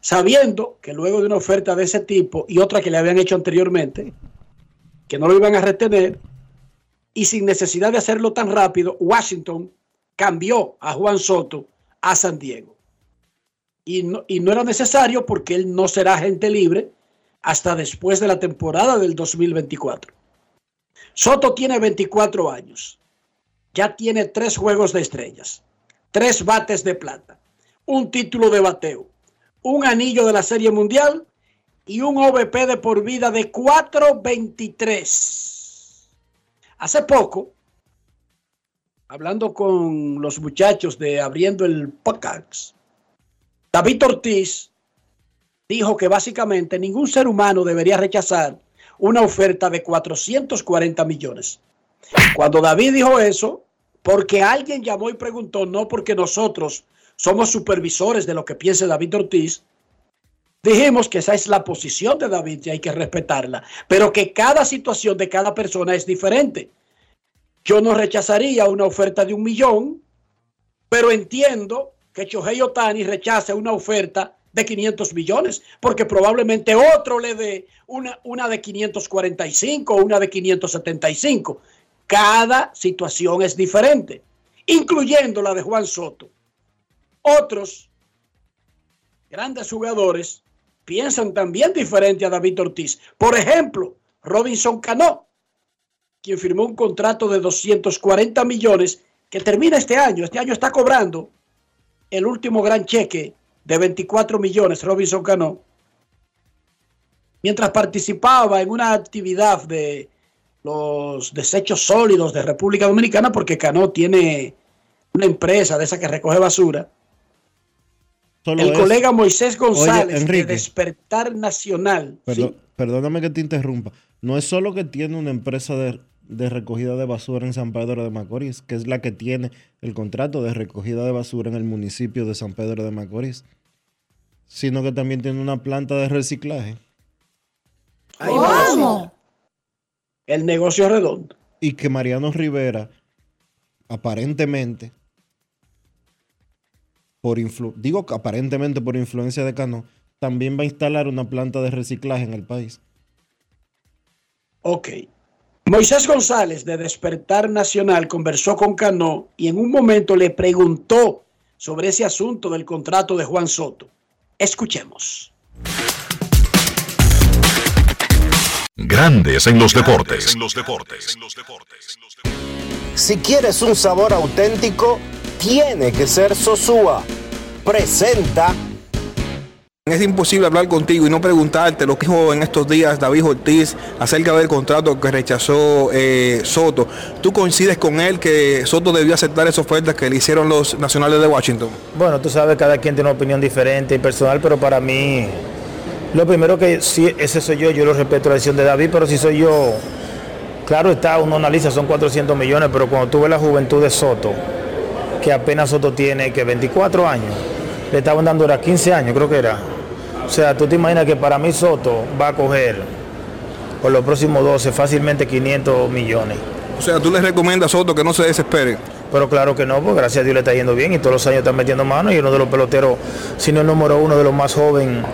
Sabiendo que luego de una oferta de ese tipo y otra que le habían hecho anteriormente, que no lo iban a retener, y sin necesidad de hacerlo tan rápido, Washington cambió a Juan Soto a San Diego. Y no, y no era necesario porque él no será agente libre hasta después de la temporada del 2024. Soto tiene 24 años ya tiene tres juegos de estrellas, tres bates de plata, un título de bateo, un anillo de la Serie Mundial y un OVP de por vida de 4.23. Hace poco, hablando con los muchachos de Abriendo el Podcast, David Ortiz dijo que básicamente ningún ser humano debería rechazar una oferta de 440 millones. Cuando David dijo eso, porque alguien llamó y preguntó, no porque nosotros somos supervisores de lo que piense David Ortiz, dijimos que esa es la posición de David y hay que respetarla, pero que cada situación de cada persona es diferente. Yo no rechazaría una oferta de un millón, pero entiendo que Chohei Otani rechace una oferta de 500 millones, porque probablemente otro le dé una, una de 545 o una de 575. Cada situación es diferente, incluyendo la de Juan Soto. Otros grandes jugadores piensan también diferente a David Ortiz. Por ejemplo, Robinson Cano, quien firmó un contrato de 240 millones que termina este año. Este año está cobrando el último gran cheque de 24 millones, Robinson Cano, mientras participaba en una actividad de los desechos sólidos de República Dominicana, porque Cano tiene una empresa de esa que recoge basura. Solo el es- colega Moisés González Oye, Enrique. de Despertar Nacional. Perdón, perdóname que te interrumpa, no es solo que tiene una empresa de, de recogida de basura en San Pedro de Macorís, que es la que tiene el contrato de recogida de basura en el municipio de San Pedro de Macorís, sino que también tiene una planta de reciclaje. ¿Cómo? El negocio redondo. Y que Mariano Rivera, aparentemente, por influ digo que aparentemente por influencia de Cano, también va a instalar una planta de reciclaje en el país. Ok. Moisés González de Despertar Nacional conversó con Cano y en un momento le preguntó sobre ese asunto del contrato de Juan Soto. Escuchemos. Grandes en los deportes. Si quieres un sabor auténtico, tiene que ser Sosúa. Presenta. Es imposible hablar contigo y no preguntarte lo que dijo en estos días David Ortiz acerca del contrato que rechazó eh, Soto. ¿Tú coincides con él que Soto debió aceptar esa oferta que le hicieron los nacionales de Washington? Bueno, tú sabes, cada quien tiene una opinión diferente y personal, pero para mí, lo primero que sí, ese soy yo, yo lo respeto la decisión de David, pero si soy yo, claro está, uno analiza, son 400 millones, pero cuando tú ves la juventud de Soto, que apenas Soto tiene que 24 años, le estaban dando era 15 años, creo que era. O sea, tú te imaginas que para mí Soto va a coger por los próximos 12 fácilmente 500 millones. O sea, tú le recomiendas a Soto que no se desespere. Pero claro que no, porque gracias a Dios le está yendo bien y todos los años están metiendo mano y uno de los peloteros, si no el número uno de los más joven,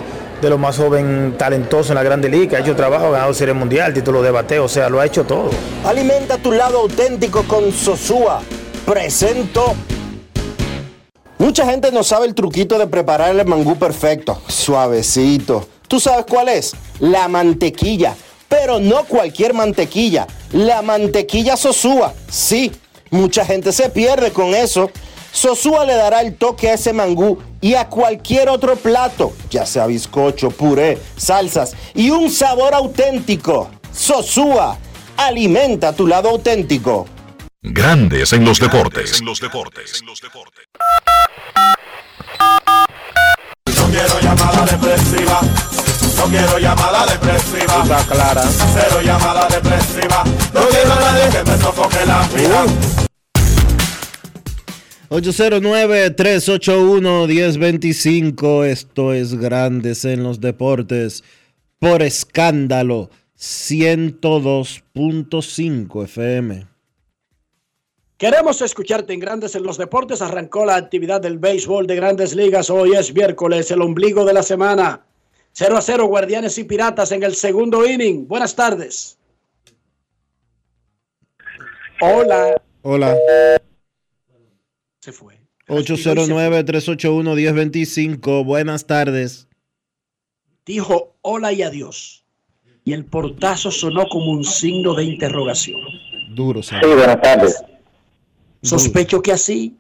de los más joven talentosos en la Grande Liga, ha hecho trabajo, ha ganado Serie Mundial, título de bateo, o sea, lo ha hecho todo. Alimenta tu lado auténtico con Sosúa. Presento. Mucha gente no sabe el truquito de preparar el mangú perfecto, suavecito. ¿Tú sabes cuál es? La mantequilla. Pero no cualquier mantequilla. La mantequilla Sosúa. Sí, mucha gente se pierde con eso. Sosúa le dará el toque a ese mangú y a cualquier otro plato, ya sea bizcocho, puré, salsas y un sabor auténtico. Sosúa, alimenta tu lado auténtico. Grandes en los deportes. No quiero llamada depresiva. No quiero llamada depresiva. Está clara. Cero llamada depresiva. No quiero a nadie que me sofoque la vida. 809-381-1025. Esto es Grandes en los Deportes. Por escándalo, 102.5 FM. Queremos escucharte en Grandes en los Deportes. Arrancó la actividad del béisbol de Grandes Ligas. Hoy es miércoles, el ombligo de la semana. 0 a 0, Guardianes y Piratas en el segundo inning. Buenas tardes. Hola. Hola. Se fue. 809-381-1025. Buenas tardes. Dijo hola y adiós. Y el portazo sonó como un signo de interrogación. Duro, Sí, buenas tardes. Sospecho que así.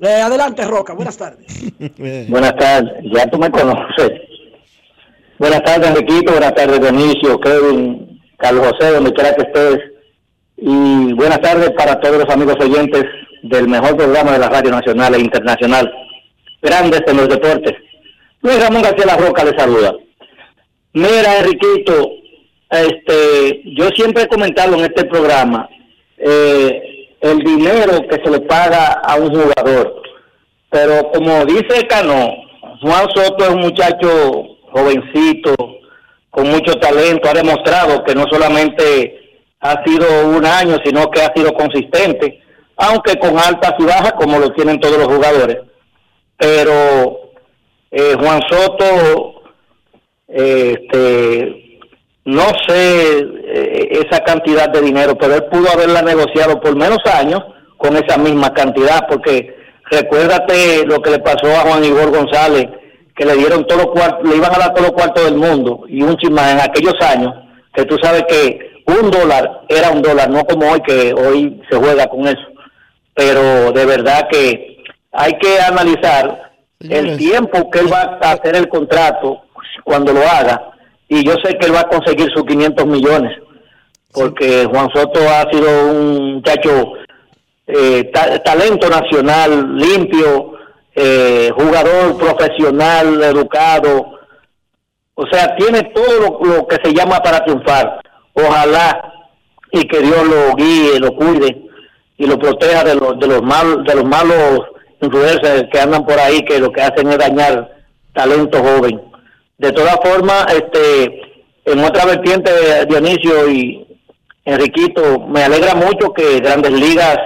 Eh, adelante, Roca. Buenas tardes. Buenas tardes, ya tú me conoces. Buenas tardes, Enriquito. Buenas tardes, Dionisio, Kevin, Carlos José, donde quiera que estés. Y buenas tardes para todos los amigos oyentes del mejor programa de la Radio Nacional e Internacional. Grandes en los deportes. Luis Ramón García La Roca le saluda. Mira, Enriquito, este, yo siempre he comentado en este programa eh, el dinero que se le paga a un jugador. Pero como dice Cano, Juan Soto es un muchacho jovencito, con mucho talento, ha demostrado que no solamente ha sido un año, sino que ha sido consistente, aunque con altas y bajas como lo tienen todos los jugadores. Pero eh, Juan Soto, eh, este, no sé eh, esa cantidad de dinero, pero él pudo haberla negociado por menos años con esa misma cantidad, porque recuérdate lo que le pasó a Juan Igor González, que le dieron todo los cuartos, le iban a dar todo los cuartos del mundo y un chismán en aquellos años, que tú sabes que un dólar era un dólar, no como hoy que hoy se juega con eso. Pero de verdad que hay que analizar el tiempo que él va a hacer el contrato cuando lo haga y yo sé que él va a conseguir sus 500 millones porque Juan Soto ha sido un muchacho eh, ta- talento nacional limpio eh, jugador profesional educado O sea, tiene todo lo, lo que se llama para triunfar. Ojalá y que Dios lo guíe, lo cuide y lo proteja de los de los malos de los malos influencers que andan por ahí que lo que hacen es dañar talento joven. De todas formas, este en otra vertiente Dionisio y Enriquito, me alegra mucho que Grandes Ligas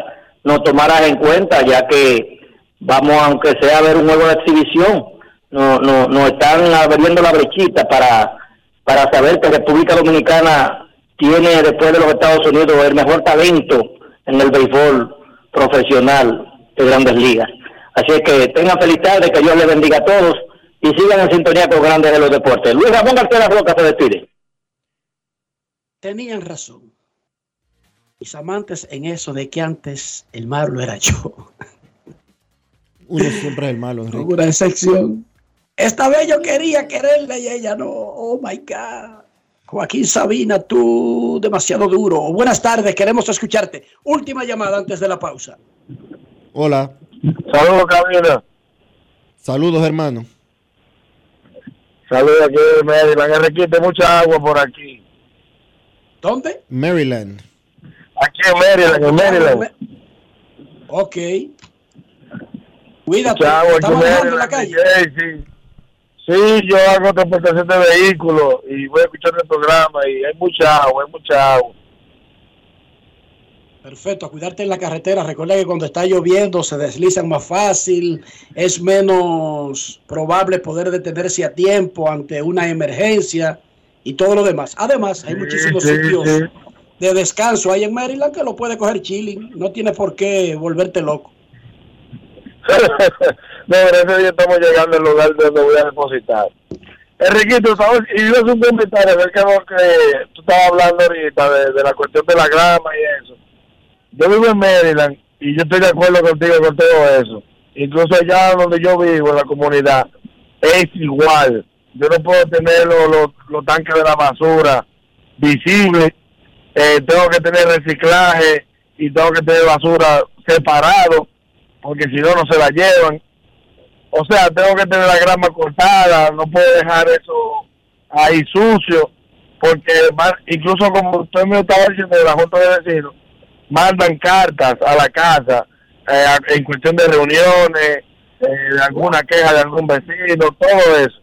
nos tomaras en cuenta, ya que vamos, aunque sea a ver un juego de exhibición, no, no, nos están abriendo la brechita para, para saber que República Dominicana tiene, después de los Estados Unidos, el mejor talento en el béisbol profesional de Grandes Ligas. Así que tengan feliz tarde, que Dios les bendiga a todos y sigan en sintonía con Grandes de los Deportes. Luis Ramón García Roca se despide. Tenían razón. Mis amantes en eso de que antes el malo era yo. Uno siempre es el malo, Enrique. Una excepción. Esta vez yo quería quererla y ella no. Oh my God. Joaquín Sabina, tú demasiado duro. Buenas tardes, queremos escucharte. Última llamada antes de la pausa. Hola. Saludos, Camila. Saludos, hermano. Saludos aquí de Maryland. Enriquete, mucha agua por aquí. ¿Dónde? Maryland. Aquí en Maryland, en Maryland. Ok. Cuídate. Mucha agua ¿Estás aquí en la calle? DJ, sí. Sí, yo hago transportación de vehículos y voy a escuchar el programa y hay mucha agua, hay mucha agua. Perfecto, a cuidarte en la carretera. Recuerda que cuando está lloviendo se deslizan más fácil, es menos probable poder detenerse a tiempo ante una emergencia y todo lo demás. Además, hay muchísimos sitios de descanso ahí en Maryland que lo puede coger chilling. No tiene por qué volverte loco. no, gracias a Dios estamos llegando al lugar donde voy a depositar. Enriquito, ¿sabes? Y yo hacer un comentario acerca de lo que tú estabas hablando ahorita, de, de la cuestión de la grama y eso. Yo vivo en Maryland y yo estoy de acuerdo contigo con todo eso. Incluso allá donde yo vivo, en la comunidad, es igual. Yo no puedo tener los, los, tanques de la basura visibles. Eh, tengo que tener reciclaje y tengo que tener basura separado porque si no, no se la llevan. O sea, tengo que tener la grama cortada, no puedo dejar eso ahí sucio, porque incluso como usted me estaba diciendo de la Junta de Vecinos, mandan cartas a la casa eh, en cuestión de reuniones, eh, de alguna queja de algún vecino, todo eso.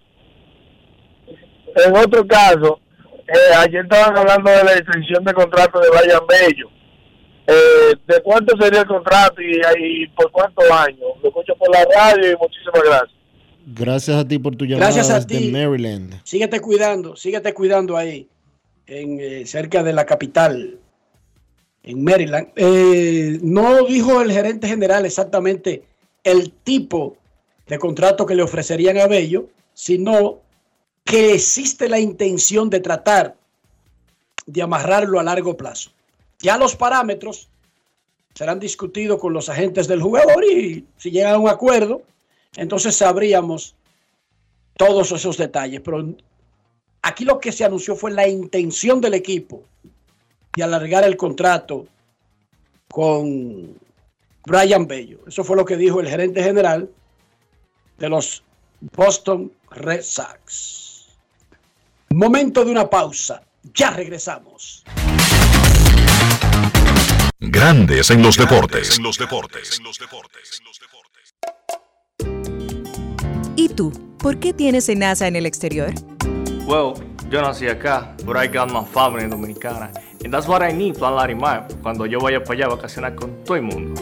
En otro caso, eh, ayer estaban hablando de la extensión de contrato de Brian Bello. Eh, ¿De cuánto sería el contrato y, y por cuántos años? Lo escucho por la radio y muchísimas gracias. Gracias a ti por tu llamada Gracias a desde ti. Maryland. Síguete cuidando, síguete cuidando ahí, en, eh, cerca de la capital, en Maryland. Eh, no dijo el gerente general exactamente el tipo de contrato que le ofrecerían a Bello, sino que existe la intención de tratar de amarrarlo a largo plazo. Ya los parámetros serán discutidos con los agentes del jugador y si llegan a un acuerdo, entonces sabríamos todos esos detalles. Pero aquí lo que se anunció fue la intención del equipo de alargar el contrato con Brian Bello. Eso fue lo que dijo el gerente general de los Boston Red Sox. Momento de una pausa. Ya regresamos. Grandes en los deportes. En los deportes. ¿Y tú? ¿Por qué tienes NASA en el exterior? Well, yo nací acá, but I got my family dominicana. And that's what I need, Plan Larimar, cuando yo vaya para allá a vacacionar con todo el mundo.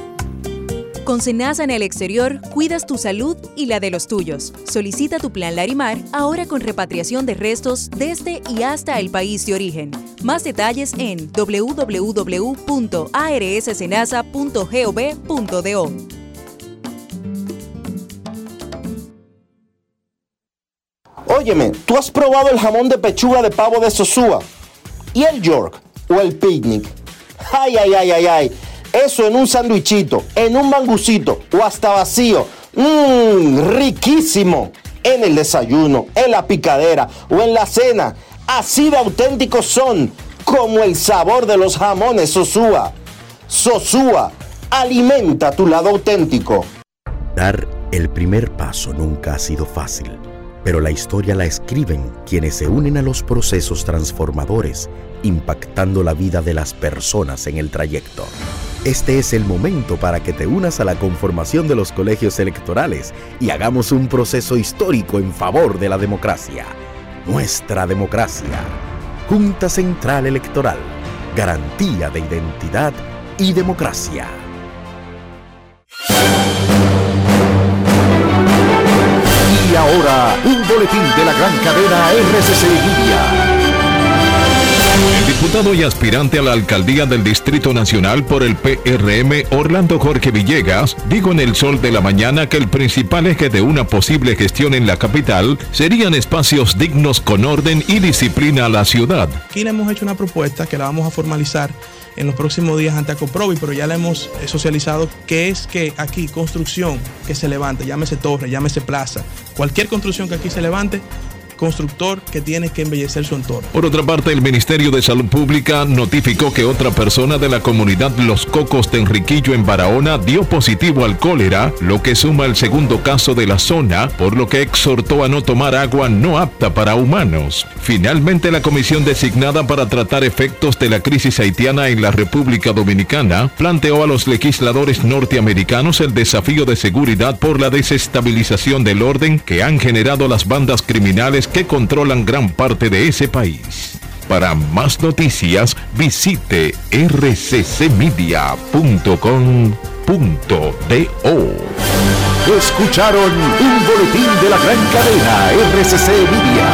Con Senasa en el exterior, cuidas tu salud y la de los tuyos. Solicita tu plan Larimar ahora con repatriación de restos desde y hasta el país de origen. Más detalles en www.arssenasa.gov.do. ¿tú has probado el jamón de pechuga de pavo de Sosúa? ¿Y el York? ¿O el picnic? Ay, ay, ay, ay, ay. Eso en un sandwichito, en un mangucito o hasta vacío. Mmm, riquísimo. En el desayuno, en la picadera o en la cena. Así de auténticos son, como el sabor de los jamones Sosúa. Sosúa, alimenta tu lado auténtico. Dar el primer paso nunca ha sido fácil, pero la historia la escriben quienes se unen a los procesos transformadores, impactando la vida de las personas en el trayecto. Este es el momento para que te unas a la conformación de los colegios electorales y hagamos un proceso histórico en favor de la democracia. Nuestra democracia. Junta Central Electoral. Garantía de identidad y democracia. Ahora, un boletín de la gran cadena RCC Libia. El diputado y aspirante a la alcaldía del Distrito Nacional por el PRM, Orlando Jorge Villegas, dijo en el sol de la mañana que el principal eje de una posible gestión en la capital serían espacios dignos con orden y disciplina a la ciudad. Aquí le hemos hecho una propuesta que la vamos a formalizar en los próximos días ante Acoprovi, pero ya la hemos eh, socializado, que es que aquí construcción que se levante, llámese torre, llámese plaza, cualquier construcción que aquí se levante, constructor que tiene que embellecer su entorno. Por otra parte, el Ministerio de Salud Pública notificó que otra persona de la comunidad Los Cocos de Enriquillo en Barahona dio positivo al cólera, lo que suma el segundo caso de la zona, por lo que exhortó a no tomar agua no apta para humanos. Finalmente, la comisión designada para tratar efectos de la crisis haitiana en la República Dominicana planteó a los legisladores norteamericanos el desafío de seguridad por la desestabilización del orden que han generado las bandas criminales que controlan gran parte de ese país. Para más noticias, visite rccmedia.com.do. Escucharon un boletín de la gran cadena RCC Media.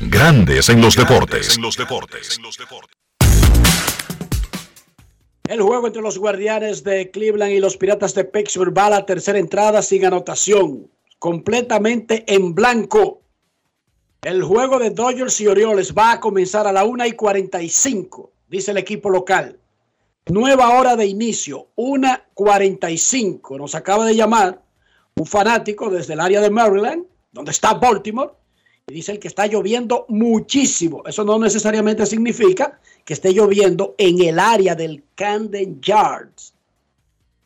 Grandes en los deportes. El juego entre los guardianes de Cleveland y los piratas de Pittsburgh va a la tercera entrada sin anotación, completamente en blanco. El juego de Dodgers y Orioles va a comenzar a la 1 y 45, dice el equipo local. Nueva hora de inicio, 1.45. Nos acaba de llamar un fanático desde el área de Maryland, donde está Baltimore, y dice el que está lloviendo muchísimo. Eso no necesariamente significa que esté lloviendo en el área del Camden Yards,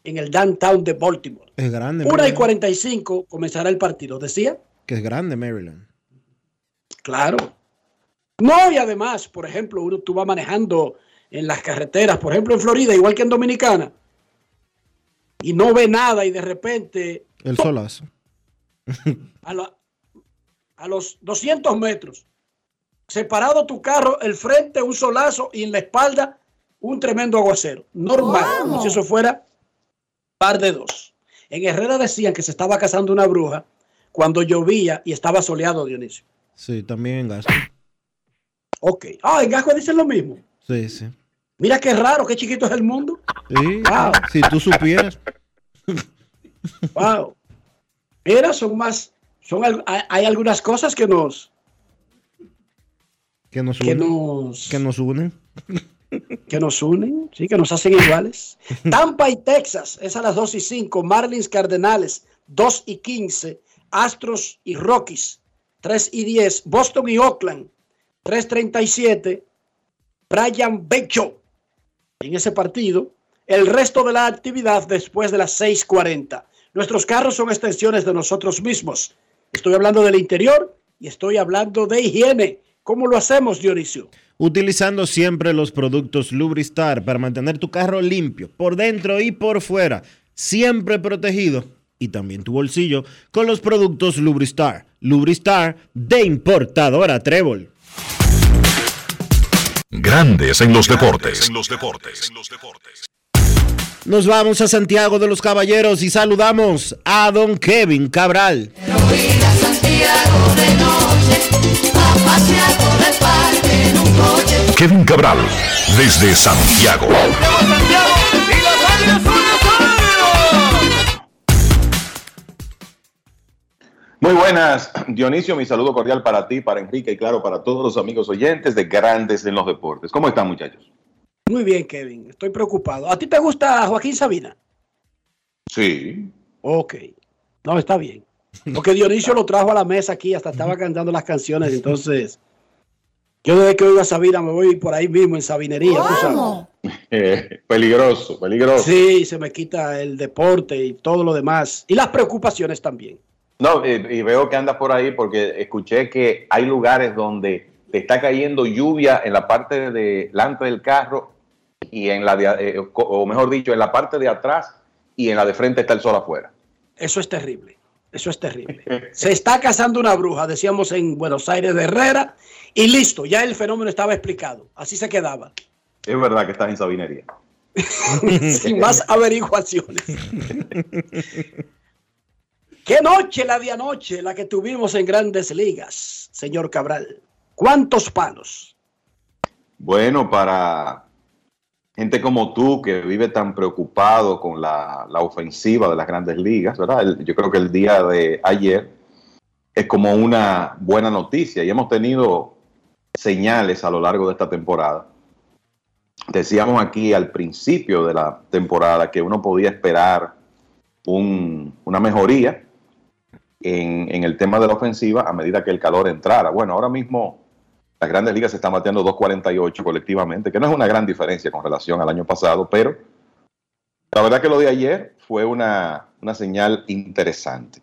en el downtown de Baltimore. Es grande. 1 y Maryland. 45 comenzará el partido. ¿Decía? Que es grande Maryland. Claro. No, y además, por ejemplo, uno tú vas manejando en las carreteras, por ejemplo en Florida, igual que en Dominicana, y no ve nada y de repente El solazo. a, la- a los 200 metros, separado tu carro, el frente un solazo y en la espalda un tremendo aguacero. Normal, como si eso fuera par de dos. En Herrera decían que se estaba cazando una bruja cuando llovía y estaba soleado, Dionisio. Sí, también en Gasco. Ok. Ah, en Gasco dicen lo mismo. Sí, sí. Mira qué raro, qué chiquito es el mundo. Sí, Wow. Si tú supieras. Wow. Mira, son más, son hay, algunas cosas que nos, Que nos que nos, Que nos unen. Que nos unen, sí, que nos hacen iguales. Tampa y Texas es a las 2 y 5, Marlins Cardenales 2 y 15, Astros y Rockies 3 y 10, Boston y Oakland 3.37, Brian Becho en ese partido. El resto de la actividad después de las 6.40. Nuestros carros son extensiones de nosotros mismos. Estoy hablando del interior y estoy hablando de higiene. ¿Cómo lo hacemos, Dionisio? Utilizando siempre los productos Lubristar para mantener tu carro limpio, por dentro y por fuera, siempre protegido. Y también tu bolsillo con los productos Lubristar. Lubristar de importadora Trébol. Grandes en los deportes. Nos vamos a Santiago de los Caballeros y saludamos a don Kevin Cabral. Santiago pasear por el parque en un coche. Kevin Cabral, desde Santiago. Muy buenas, Dionisio, mi saludo cordial para ti, para Enrique y claro, para todos los amigos oyentes de Grandes en los Deportes. ¿Cómo están, muchachos? Muy bien, Kevin. Estoy preocupado. ¿A ti te gusta Joaquín Sabina? Sí. Ok. No, está bien. Porque Dionisio lo trajo a la mesa aquí, hasta estaba cantando las canciones. Entonces, yo desde que oigo a Sabina me voy por ahí mismo en Sabinería, tú sabes. Eh, peligroso, peligroso. Sí, se me quita el deporte y todo lo demás. Y las preocupaciones también. No, y, y veo que andas por ahí porque escuché que hay lugares donde te está cayendo lluvia en la parte de delante del carro y en la de, eh, o mejor dicho, en la parte de atrás y en la de frente está el sol afuera. Eso es terrible. Eso es terrible. Se está cazando una bruja, decíamos en Buenos Aires de Herrera, y listo, ya el fenómeno estaba explicado. Así se quedaba. Es verdad que estás en Sabinería. Sin más averiguaciones. Qué noche la de anoche, la que tuvimos en grandes ligas, señor Cabral. ¿Cuántos palos? Bueno, para gente como tú que vive tan preocupado con la, la ofensiva de las grandes ligas, ¿verdad? El- yo creo que el día de ayer es como una buena noticia y hemos tenido señales a lo largo de esta temporada. Decíamos aquí al principio de la temporada que uno podía esperar un- una mejoría en, en el tema de la ofensiva a medida que el calor entrara. Bueno, ahora mismo las grandes ligas se están bateando 2.48 colectivamente, que no es una gran diferencia con relación al año pasado, pero la verdad que lo de ayer fue una, una señal interesante.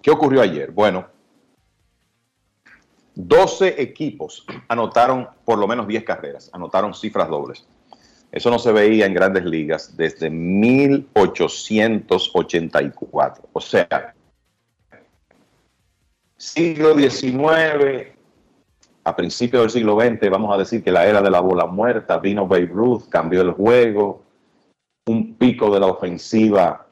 ¿Qué ocurrió ayer? Bueno, 12 equipos anotaron por lo menos 10 carreras, anotaron cifras dobles. Eso no se veía en grandes ligas desde 1884. O sea, siglo XIX, a principios del siglo XX, vamos a decir que la era de la bola muerta, vino Babe Ruth, cambió el juego, un pico de la ofensiva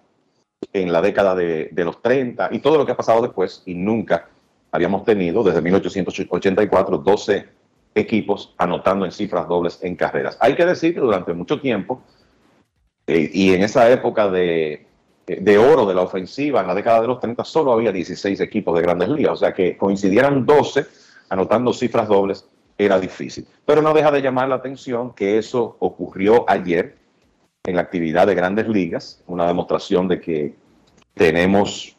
en la década de, los 30 y todo lo que ha pasado después y nunca habíamos tenido desde 1884 12 equipos anotando en cifras dobles en carreras. Hay que decir que durante mucho tiempo eh, y en esa época de, de oro de la ofensiva, en la década de los 30, solo había 16 equipos de grandes ligas, o sea que coincidieran 12 anotando cifras dobles era difícil. Pero no deja de llamar la atención que eso ocurrió ayer en la actividad de grandes ligas, una demostración de que tenemos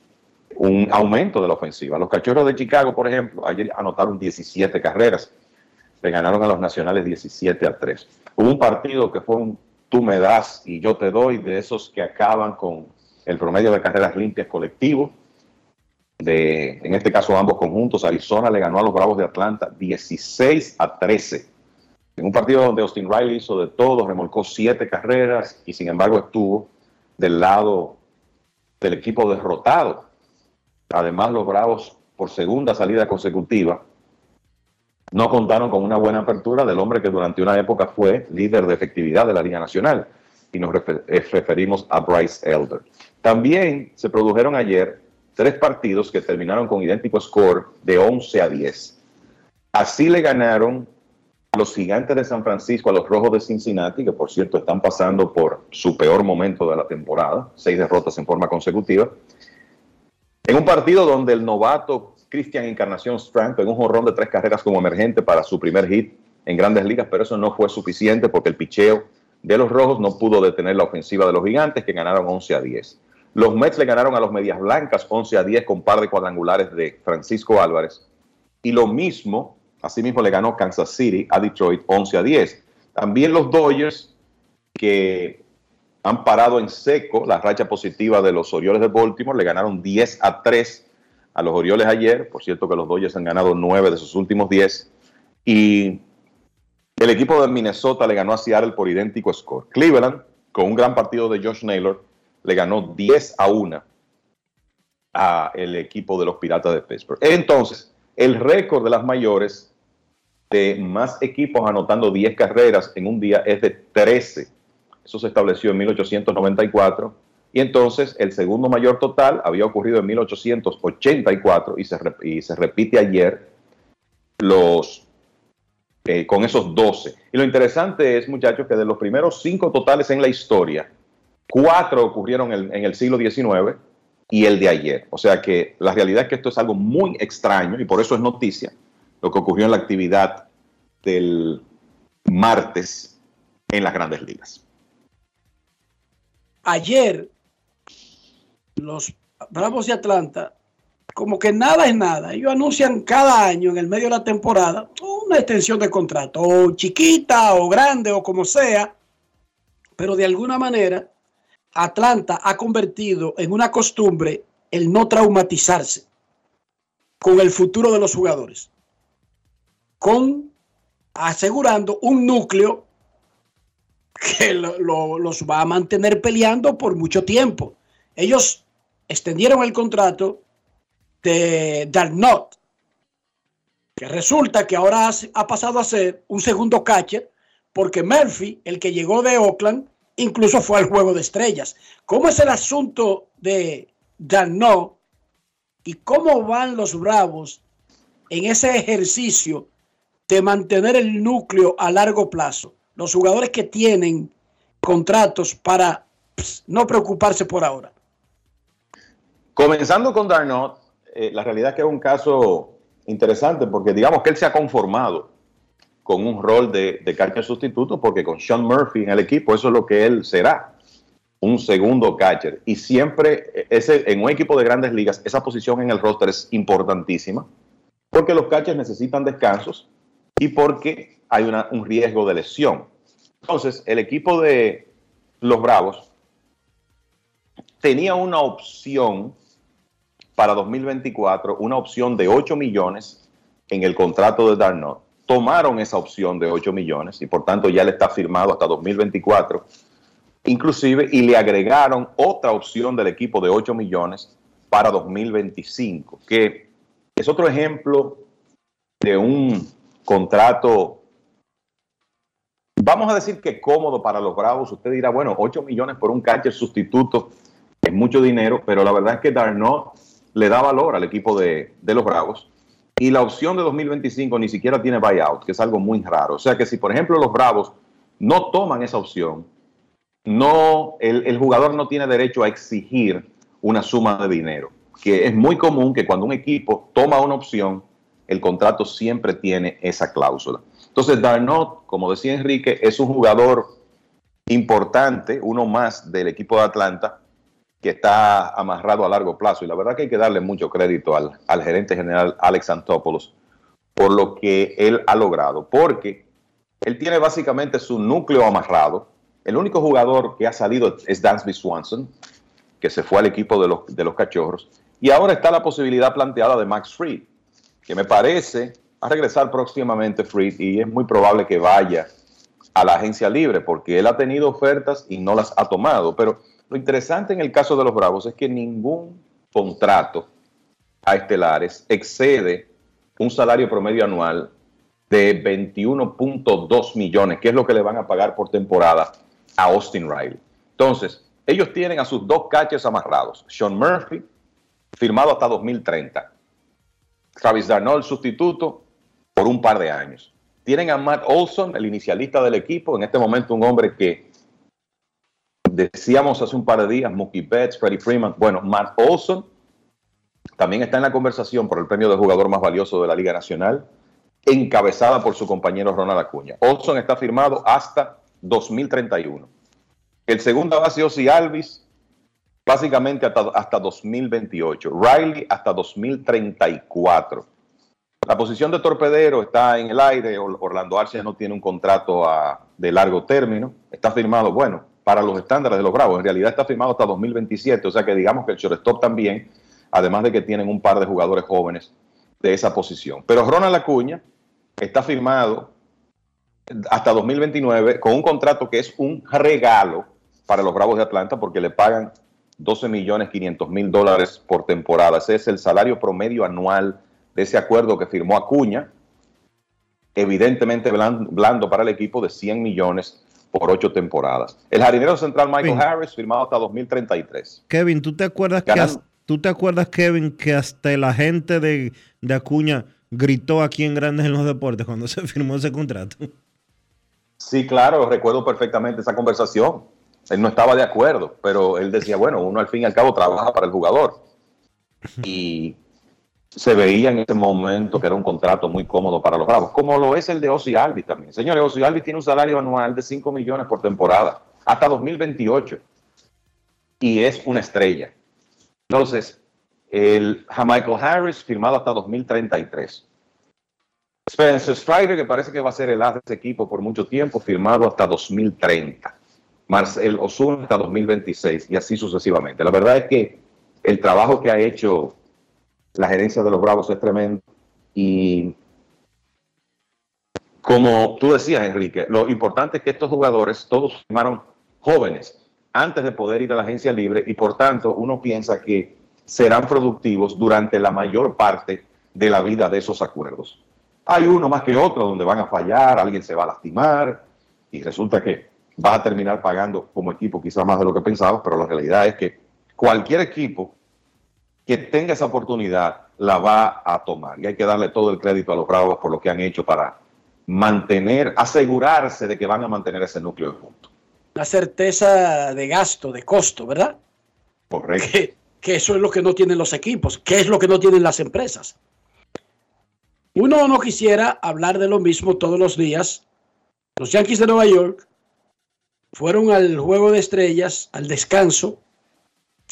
un aumento de la ofensiva. Los cachorros de Chicago, por ejemplo, ayer anotaron 17 carreras, le ganaron a los nacionales 17 a 3. Hubo un partido que fue un tú me das y yo te doy, de esos que acaban con el promedio de carreras limpias colectivo. En este caso, ambos conjuntos. Arizona le ganó a los Bravos de Atlanta 16 a 13. En un partido donde Austin Riley hizo de todo, remolcó siete carreras y sin embargo estuvo del lado del equipo derrotado. Además, los Bravos, por segunda salida consecutiva, no contaron con una buena apertura del hombre que durante una época fue líder de efectividad de la Liga Nacional. Y nos eh, referimos a Bryce Elder. También se produjeron ayer tres partidos que terminaron con idéntico score de 11 a 10. Así le ganaron los gigantes de San Francisco a los rojos de Cincinnati, que por cierto están pasando por su peor momento de la temporada, seis derrotas en forma consecutiva. En un partido donde el novato Christian Encarnación Strand pegó un jorrón de tres carreras como emergente para su primer hit en grandes ligas, pero eso no fue suficiente porque el picheo de los rojos no pudo detener la ofensiva de los gigantes, que ganaron 11 a 10. Los Mets le ganaron a los Medias Blancas 11 a 10 con par de cuadrangulares de Francisco Álvarez. Y lo mismo, asimismo le ganó Kansas City a Detroit 11 a 10. También los Dodgers, que han parado en seco la racha positiva de los Orioles de Baltimore, le ganaron 10 a 3 a los Orioles ayer. Por cierto que los Dodgers han ganado 9 de sus últimos 10. Y el equipo de Minnesota le ganó a Seattle por idéntico score. Cleveland, con un gran partido de Josh Naylor, le ganó 10 a 1 a el equipo de los Piratas de Pittsburgh. Entonces, el récord de las mayores de más equipos anotando 10 carreras en un día es de 13. Eso se estableció en 1894. Y entonces el segundo mayor total había ocurrido en 1884 y se, y se repite ayer los, eh, con esos 12. Y lo interesante es, muchachos, que de los primeros cinco totales en la historia, cuatro ocurrieron en, el siglo XIX y el de ayer. O sea que la realidad es que esto es algo muy extraño y por eso es noticia lo que ocurrió en la actividad del martes en las grandes ligas. Ayer, los Bravos de Atlanta, como que nada es nada. Ellos anuncian cada año en el medio de la temporada una extensión de contrato, o chiquita o grande o como sea, pero de alguna manera Atlanta ha convertido en una costumbre el no traumatizarse. con el futuro de los jugadores, con asegurando un núcleo que lo- lo- los va a mantener peleando por mucho tiempo. Ellos extendieron el contrato de Darnot, que resulta que ahora ha, ha pasado a ser un segundo catcher, porque Murphy, el que llegó de Oakland, incluso fue al juego de estrellas. ¿Cómo es el asunto de Darnot y cómo van los Bravos en ese ejercicio de mantener el núcleo a largo plazo? Los jugadores que tienen contratos para no preocuparse por ahora. Comenzando con Darnot, eh, la realidad es que es un caso interesante porque digamos que él se ha conformado con un rol de, de catcher sustituto porque con Sean Murphy en el equipo eso es lo que él será, un segundo catcher. Y siempre eh, ese, en un equipo de grandes ligas esa posición en el roster es importantísima porque los catchers necesitan descansos y porque hay un riesgo de lesión. Entonces, el equipo de los Bravos tenía una opción para 2024, una opción de 8 millones en el contrato de Darnot. Tomaron esa opción de 8 millones y por tanto ya le está firmado hasta 2024. Inclusive, y le agregaron otra opción del equipo de 8 millones para 2025, que es otro ejemplo de un contrato, vamos a decir que cómodo para los Bravos. Usted dirá, bueno, 8 millones por un catcher sustituto es mucho dinero, pero la verdad es que Darnot le da valor al equipo de, de los Bravos. Y la opción de 2025 ni siquiera tiene buyout, que es algo muy raro. O sea que si, por ejemplo, los Bravos no toman esa opción, no, el, jugador no tiene derecho a exigir una suma de dinero, que es muy común que cuando un equipo toma una opción, el contrato siempre tiene esa cláusula. Entonces, Darnot, como decía Enrique, es un jugador importante, uno más del equipo de Atlanta, que está amarrado a largo plazo. Y la verdad que hay que darle mucho crédito al, al gerente general Alex Antopoulos por lo que él ha logrado, porque él tiene básicamente su núcleo amarrado. El único jugador que ha salido es Dansby Swanson, que se fue al equipo de los, de los cachorros. Y ahora está la posibilidad planteada de Max Fried, que me parece a regresar próximamente Fried y es muy probable que vaya a la agencia libre porque él ha tenido ofertas y no las ha tomado. Pero lo interesante en el caso de los Bravos es que ningún contrato a estelares excede un salario promedio anual de 21.2 millones, que es lo que le van a pagar por temporada a Austin Riley. Entonces, ellos tienen a sus dos catchers amarrados. Sean Murphy, firmado hasta 2030. Travis Darnold, sustituto, por un par de años. Tienen a Matt Olson, el inicialista del equipo, en este momento un hombre que decíamos hace un par de días, Mookie Betts, Freddie Freeman. Bueno, Matt Olson también está en la conversación por el premio de jugador más valioso de la Liga Nacional, encabezada por su compañero Ronald Acuña. Olson está firmado hasta 2031. El segundo base Ozzy Alvis, básicamente hasta, hasta 2028. Riley hasta 2034. La posición de torpedero está en el aire. Or- Orlando Arcia no tiene un contrato de largo término. Está firmado, bueno, para los estándares de los Bravos. En realidad está firmado hasta 2027. O sea que digamos que el shortstop también, además de que tienen un par de jugadores jóvenes de esa posición. Pero Ronald Acuña está firmado hasta 2029 con un contrato que es un regalo para los Bravos de Atlanta porque le pagan 12 millones 500 mil dólares por temporada. Ese es el salario promedio anual de ese acuerdo que firmó Acuña, evidentemente blan- blando para el equipo de 100 millones por ocho temporadas. El jardinero central Michael. Harris firmado hasta 2033. Kevin, ¿tú te acuerdas que tú te acuerdas Kevin que hasta el agente de, de Acuña gritó aquí en Grandes en los Deportes cuando se firmó ese contrato? Sí, claro, recuerdo perfectamente esa conversación. Él no estaba de acuerdo, pero él decía, bueno, uno al fin y al cabo trabaja para el jugador. Y se veía en ese momento que era un contrato muy cómodo para los Bravos, como lo es el de Ozzy Alvis también. Señores, Ozzy Alvis tiene un salario anual de 5 millones por temporada, hasta 2028. Y es una estrella. Entonces, el Michael Harris firmado hasta 2033. Spencer Strider, que parece que va a ser el as de ese equipo por mucho tiempo, firmado hasta 2030. Marcel Osuna hasta 2026 y así sucesivamente. La verdad es que el trabajo que ha hecho La gerencia de los Bravos es tremenda. Y como tú decías, Enrique, lo importante es que estos jugadores todos firmaron jóvenes antes de poder ir a la agencia libre y por tanto uno piensa que serán productivos durante la mayor parte de la vida de esos acuerdos. Hay uno más que otro donde van a fallar, alguien se va a lastimar y resulta que vas a terminar pagando como equipo quizás más de lo que pensabas, pero la realidad es que cualquier equipo que tenga esa oportunidad la va a tomar y hay que darle todo el crédito a los Bravos por lo que han hecho para mantener, asegurarse de que van a mantener ese núcleo junto. La certeza de gasto, de costo, ¿verdad? Correcto. Que, que eso es lo que no tienen los equipos, que es lo que no tienen las empresas. Uno no quisiera hablar de lo mismo todos los días. Los Yankees de Nueva York fueron al juego de estrellas, al descanso,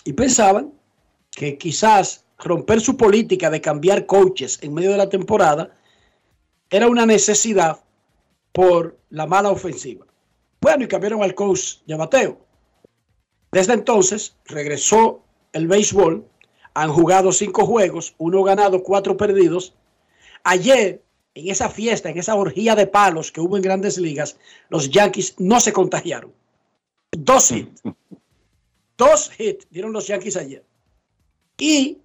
y pensaban que quizás romper su política de cambiar coaches en medio de la temporada era una necesidad por la mala ofensiva. Bueno, y cambiaron al coach de. Desde entonces regresó el béisbol. Han jugado cinco juegos, uno ganado, cuatro perdidos. Ayer, en esa fiesta, en esa orgía de palos que hubo en grandes ligas, los Yankees no se contagiaron. Dos hits. Dos hits dieron los Yankees ayer. Y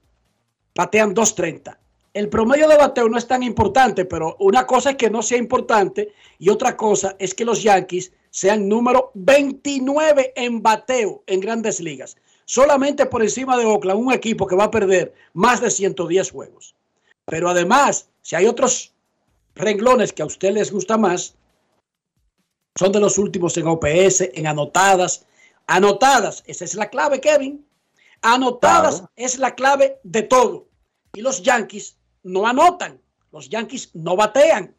batean 2.30. El promedio de bateo no es tan importante, pero una cosa es que no sea importante y otra cosa es que los Yankees sean número 29 en bateo en grandes ligas. Solamente por encima de Oakland, un equipo que va a perder más de 110 juegos. Pero además, si hay otros renglones que a usted les gusta más, son de los últimos en OPS, en anotadas. Anotadas, esa es la clave, Kevin. Anotadas Claro. es la clave de todo. Y los Yankees no anotan, los Yankees no batean.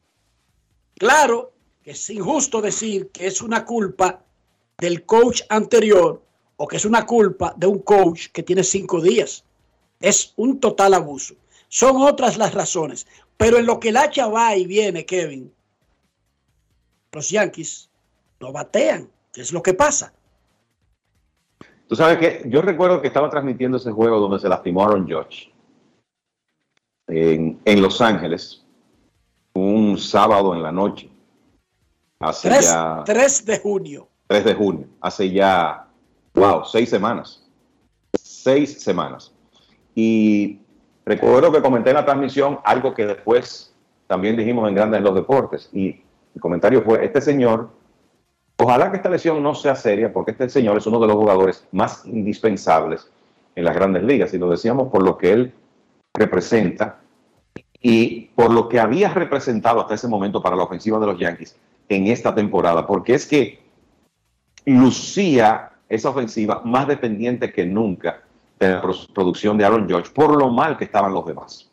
Claro que es injusto decir que es una culpa del coach anterior o que es una culpa de un coach que tiene cinco días. Es un total abuso. Son otras las razones. Pero en lo que el hacha va y viene, Kevin, los Yankees no batean. ¿Qué es lo que pasa? Tú sabes que yo recuerdo que estaba transmitiendo ese juego donde se lastimó Aaron Judge en, en Los Ángeles un sábado en la noche. Hace 3, ya 3 de junio. 3 de junio, hace ya, wow, seis semanas. Seis semanas. Y recuerdo que comenté en la transmisión algo que después también dijimos en Grandes en los Deportes. Y el comentario fue, este señor, ojalá que esta lesión no sea seria, porque este señor es uno de los jugadores más indispensables en las grandes ligas. Y lo decíamos por lo que él representa y por lo que había representado hasta ese momento para la ofensiva de los Yankees en esta temporada, porque es que lucía esa ofensiva más dependiente que nunca de la pro- producción de Aaron George por lo mal que estaban los demás.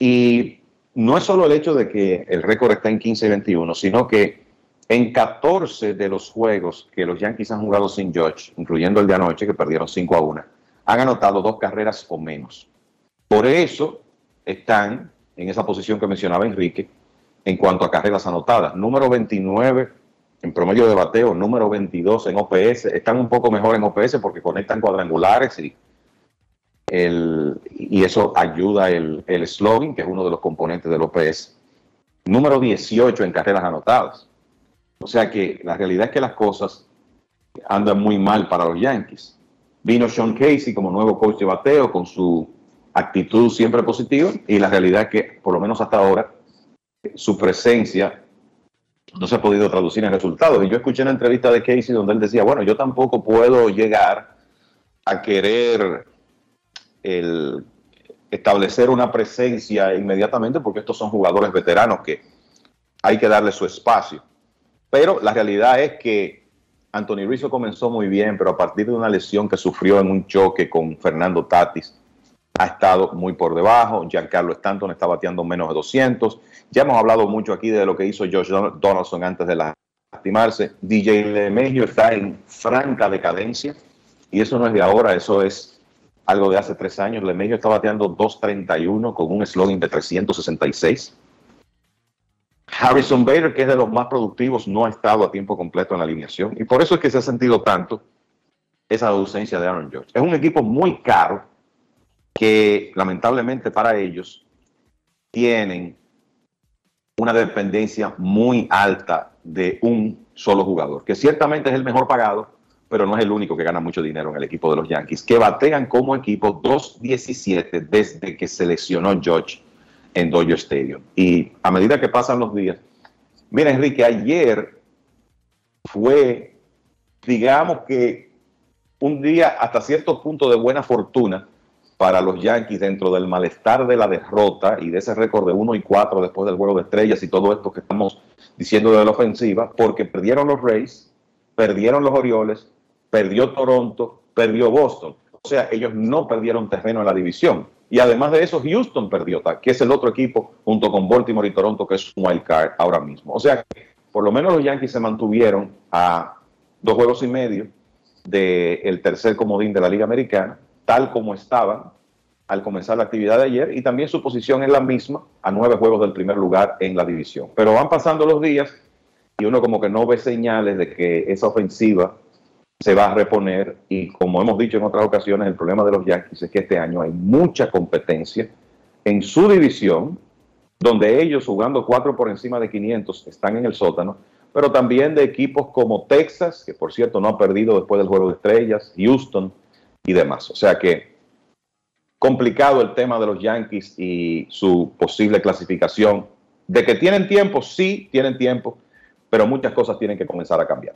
Y no es solo el hecho de que el récord está en 15 y 21, sino que en 14 de los juegos que los Yankees han jugado sin George, incluyendo el de anoche, que perdieron 5 a 1, han anotado dos carreras o menos. Por eso están en esa posición que mencionaba Enrique en cuanto a carreras anotadas. Número 29 en promedio de bateo, número 22 en OPS. Están un poco mejor en OPS porque conectan cuadrangulares y, el, y eso ayuda el, el slogan, que es uno de los componentes del OPS. Número 18 en carreras anotadas. O sea que la realidad es que las cosas andan muy mal para los Yankees. Vino Sean Casey como nuevo coach de bateo con su actitud siempre positiva y la realidad es que por lo menos hasta ahora su presencia no se ha podido traducir en resultados. Y yo escuché una entrevista de Casey donde él decía, bueno, yo tampoco puedo llegar a querer establecer una presencia inmediatamente porque estos son jugadores veteranos que hay que darle su espacio. Pero la realidad es que Anthony Rizzo comenzó muy bien, pero a partir de una lesión que sufrió en un choque con Fernando Tatis, ha estado muy por debajo. Giancarlo Stanton está bateando menos de 200. Ya hemos hablado mucho aquí de lo que hizo Josh Don- Donaldson antes de lastimarse. DJ LeMahieu está en franca decadencia y eso no es de ahora, eso es algo de hace tres años. LeMahieu está bateando 231 con un slogan de 366. Harrison Bader, que es de los más productivos, no ha estado a tiempo completo en la alineación y por eso es que se ha sentido tanto esa ausencia de Aaron George. Es un equipo muy caro que lamentablemente para ellos tienen una dependencia muy alta de un solo jugador, que ciertamente es el mejor pagado, pero no es el único que gana mucho dinero en el equipo de los Yankees, que batean como equipo 2.17 desde que se lesionó George en Dodger Stadium. Y a medida que pasan los días, mira Enrique, ayer fue, digamos que un día hasta cierto punto de buena fortuna para los Yankees dentro del malestar de la derrota y de ese récord de 1 y 4 después del juego de estrellas y todo esto que estamos diciendo de la ofensiva, porque perdieron los Rays, perdieron los Orioles, perdió Toronto, perdió Boston. O sea, ellos no perdieron terreno en la división. Y además de eso, Houston perdió, que es el otro equipo junto con Baltimore y Toronto, que es un wild card ahora mismo. O sea, por lo menos los Yankees se mantuvieron a dos juegos y medio del tercer comodín de la Liga Americana, tal como estaban al comenzar la actividad de ayer, y también su posición es la misma a nueve juegos del primer lugar en la división. Pero van pasando los días y uno como que no ve señales de que esa ofensiva se va a reponer y como hemos dicho en otras ocasiones, el problema de los Yankees es que este año hay mucha competencia en su división, donde ellos jugando cuatro por encima de 500 están en el sótano, pero también de equipos como Texas, que por cierto no ha perdido después del juego de estrellas, Houston y demás. O sea que complicado el tema de los Yankees y su posible clasificación. De que tienen tiempo, sí, tienen tiempo, pero muchas cosas tienen que comenzar a cambiar.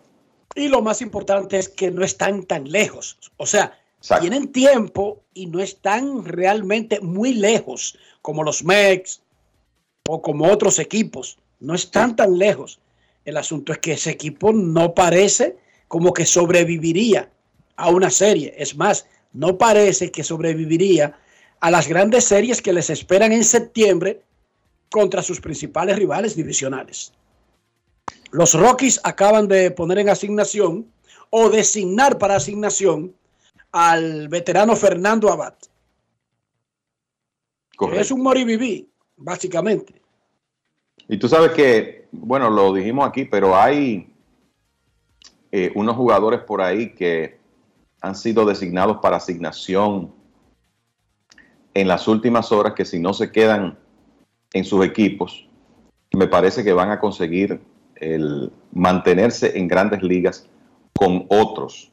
Y lo más importante es que no están tan lejos. O sea, tienen tiempo y no están realmente muy lejos, como los Mex o como otros equipos. No están tan lejos. El asunto es que ese equipo no parece como que sobreviviría a una serie. Es más, no parece que sobreviviría a las grandes series que les esperan en septiembre contra sus principales rivales divisionales. Los Rockies acaban de poner en asignación o designar para asignación al veterano Fernando Abad. Es un moriviví, básicamente. Y tú sabes que, bueno, lo dijimos aquí, pero hay eh, unos jugadores por ahí que han sido designados para asignación en las últimas horas que si no se quedan en sus equipos, me parece que van a conseguir el mantenerse en grandes ligas con otros.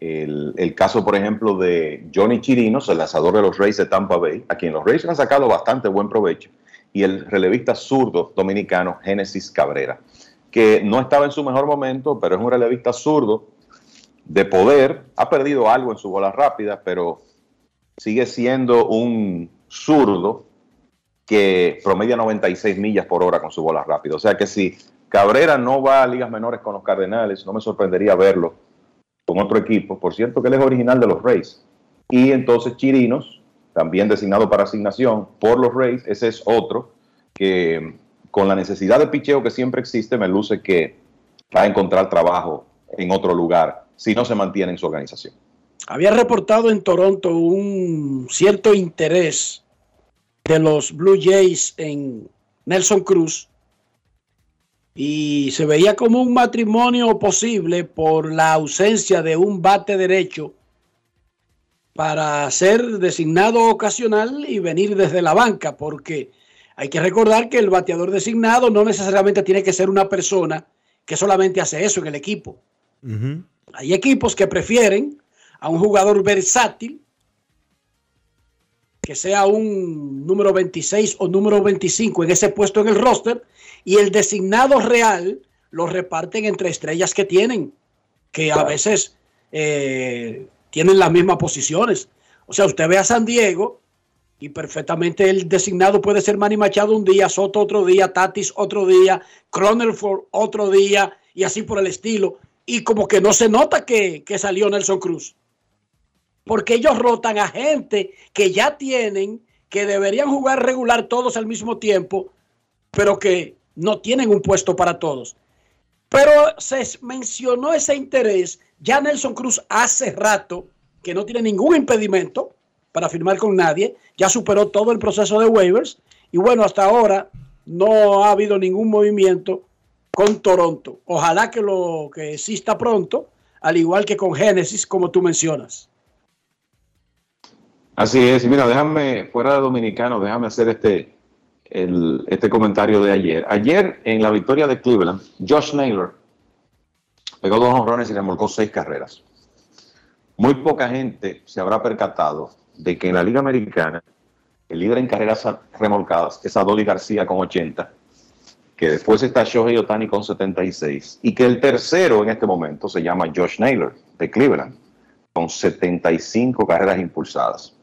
El, el, caso, por ejemplo, de Johnny Chirinos, el lanzador de los Rays de Tampa Bay, a quien los Rays han sacado bastante buen provecho, y el relevista zurdo dominicano Génesis Cabrera, que no estaba en su mejor momento, pero es un relevista zurdo de poder, ha perdido algo en su bola rápida, pero sigue siendo un zurdo que promedia 96 millas por hora con su bola rápida. O sea que si Cabrera no va a ligas menores con los Cardenales, no me sorprendería verlo con otro equipo. Por cierto, que él es original de los Rays. Y entonces Chirinos, también designado para asignación por los Rays, ese es otro que con la necesidad de picheo que siempre existe, me luce que va a encontrar trabajo en otro lugar si no se mantiene en su organización. Había reportado en Toronto un cierto interés de los Blue Jays en Nelson Cruz y se veía como un matrimonio posible por la ausencia de un bate derecho para ser designado ocasional y venir desde la banca, porque hay que recordar que el bateador designado no necesariamente tiene que ser una persona que solamente hace eso en el equipo. Hay equipos que prefieren a un jugador versátil, que sea un número 26 o número 25 en ese puesto en el roster, y el designado real lo reparten entre estrellas que tienen, que a veces eh, tienen las mismas posiciones. O sea, usted ve a San Diego y perfectamente el designado puede ser Manny Machado un día, Soto otro día, Tatis otro día, Cronenford otro día y así por el estilo. Y como que no se nota que, que salió Nelson Cruz. Porque ellos rotan a gente que ya tienen, que deberían jugar regular todos al mismo tiempo, pero que no tienen un puesto para todos. Pero se mencionó ese interés. Ya Nelson Cruz hace rato que no tiene ningún impedimento para firmar con nadie. Ya superó todo el proceso de waivers. Y bueno, hasta ahora no ha habido ningún movimiento con Toronto. Ojalá que lo que exista pronto, al igual que con Genesis, como tú mencionas. Así es, mira, déjame, fuera de dominicano, déjame hacer este, este comentario de ayer. Ayer, en la victoria de Cleveland, Josh Naylor pegó dos honrones y remolcó seis carreras. Muy poca gente se habrá percatado de que en la Liga Americana, el líder en carreras remolcadas es Adoli García con 80, que después está Shohei Otani con 76, y que el tercero en este momento se llama Josh Naylor, de Cleveland, con 75 carreras impulsadas.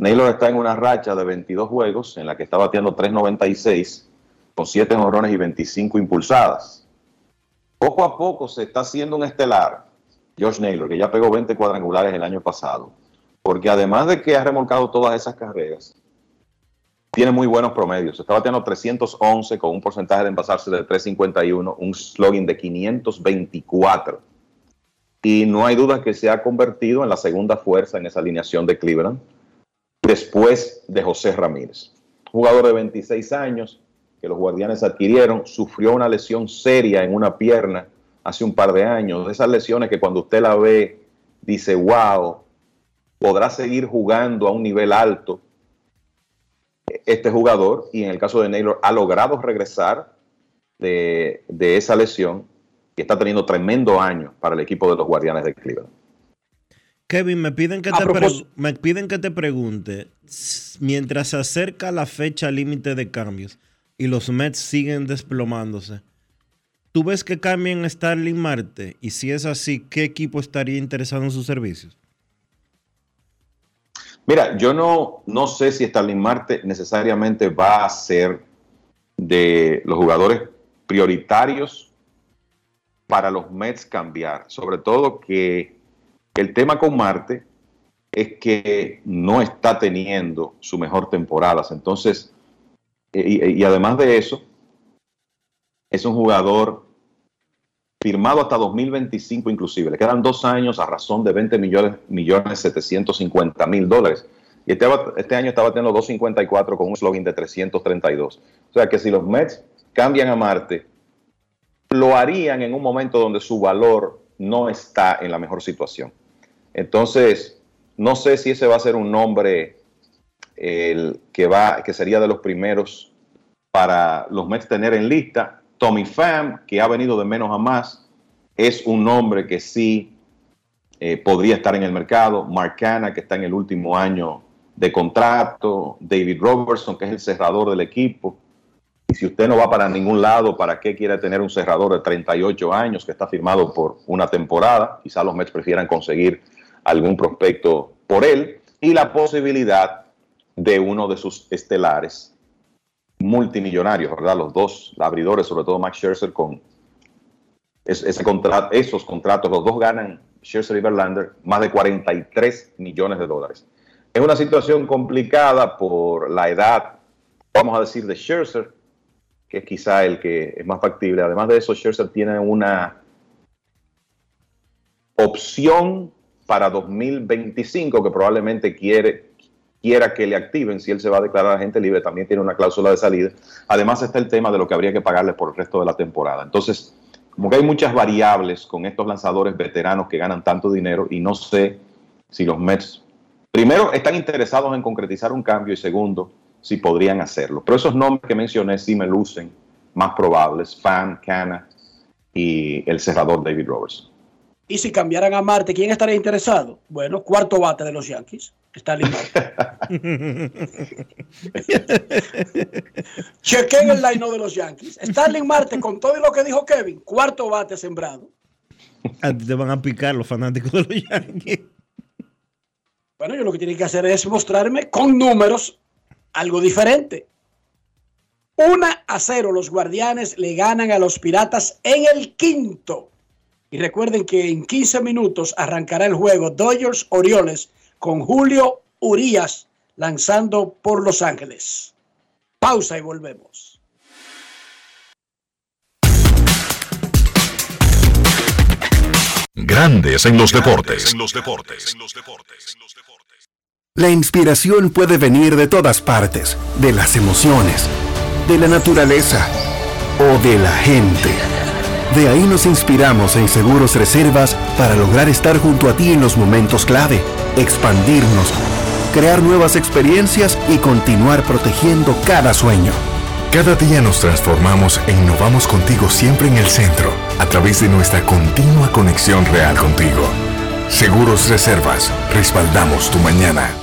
Naylor está en una racha de 22 juegos en la que está bateando 3.96 con 7 honrones y 25 impulsadas. Poco a poco se está haciendo un estelar, Josh Naylor, que ya pegó 20 cuadrangulares el año pasado, porque además de que ha remolcado todas esas carreras, tiene muy buenos promedios. Está bateando 311 con un porcentaje de envasarse de 351, un slogan de 524. Y no hay duda que se ha convertido en la segunda fuerza en esa alineación de Cleveland después de José Ramírez. Jugador de 26 años que los guardianes adquirieron, sufrió una lesión seria en una pierna hace un par de años. De esas lesiones que cuando usted la ve, dice, wow, podrá seguir jugando a un nivel alto este jugador. Y en el caso de Naylor, ha logrado regresar de, esa lesión y está teniendo tremendo año para el equipo de los guardianes de Cleveland. Kevin, me piden que, te, me piden que te pregunte, mientras se acerca la fecha límite de cambios y los Mets siguen desplomándose, ¿tú ves que cambien a Starling Marte? Y si es así, ¿qué equipo estaría interesado en sus servicios? Mira, yo no, no sé si Starling Marte necesariamente va a ser de los jugadores prioritarios para los Mets cambiar. Sobre todo que el tema con Marte es que no está teniendo su mejor temporada. Entonces, y, y además de eso, es un jugador firmado hasta 2025 inclusive. Le quedan dos años a razón de 20 millones, millones 750 mil dólares. Y este, este año está batiendo 254 con un slogan de 332. O sea que si los Mets cambian a Marte, lo harían en un momento donde su valor no está en la mejor situación. Entonces, no sé si ese va a ser un nombre que va, que sería de los primeros para los Mets tener en lista. Tommy Pham, que ha venido de menos a más, es un nombre que sí eh, podría estar en el mercado. Mark Canha, que está en el último año de contrato. David Robertson, que es el cerrador del equipo. Y si usted no va para ningún lado, ¿para qué quiere tener un cerrador de 38 años que está firmado por una temporada? Quizá los Mets prefieran conseguir algún prospecto por él. Y la posibilidad de uno de sus estelares multimillonarios, ¿verdad? Los dos abridores, sobre todo Max Scherzer, con es- ese contrato, esos contratos, los dos ganan, Scherzer y Verlander, más de 43 millones de dólares. Es una situación complicada por la edad, vamos a decir, de Scherzer, que es quizá el que es más factible. Además de eso, Scherzer tiene una opción para 2025 que probablemente quiere quiera que le activen si él se va a declarar agente libre, también tiene una cláusula de salida. Además está el tema de lo que habría que pagarle por el resto de la temporada. Entonces, como que hay muchas variables con estos lanzadores veteranos que ganan tanto dinero y no sé si los Mets, primero, están interesados en concretizar un cambio y segundo, si podrían hacerlo. Pero esos nombres que mencioné sí me lucen más probables, Fan, Cana y el cerrador David Robertson. Y si cambiaran a Marte, ¿quién estaría interesado? Bueno, cuarto bate de los Yankees. Starling Marte. Chequen el line de los Yankees. Starling Marte, con todo lo que dijo Kevin, cuarto bate sembrado. A ti te van a picar los fanáticos de los Yankees. Bueno, yo lo que tienen que hacer es mostrarme con números algo diferente. Una a cero los guardianes le ganan a los piratas en el quinto. Y recuerden que en 15 minutos arrancará el juego Dodgers Orioles con Julio Urías lanzando por Los Ángeles. Pausa y volvemos. Grandes en los deportes. La inspiración puede venir de todas partes, de las emociones, de la naturaleza o de la gente. De ahí nos inspiramos en Seguros Reservas para lograr estar junto a ti en los momentos clave, expandirnos crear nuevas experiencias y continuar protegiendo cada sueño. Cada día nos transformamos e innovamos contigo siempre en el centro, a través de nuestra continua conexión real contigo. Seguros Reservas, respaldamos tu mañana.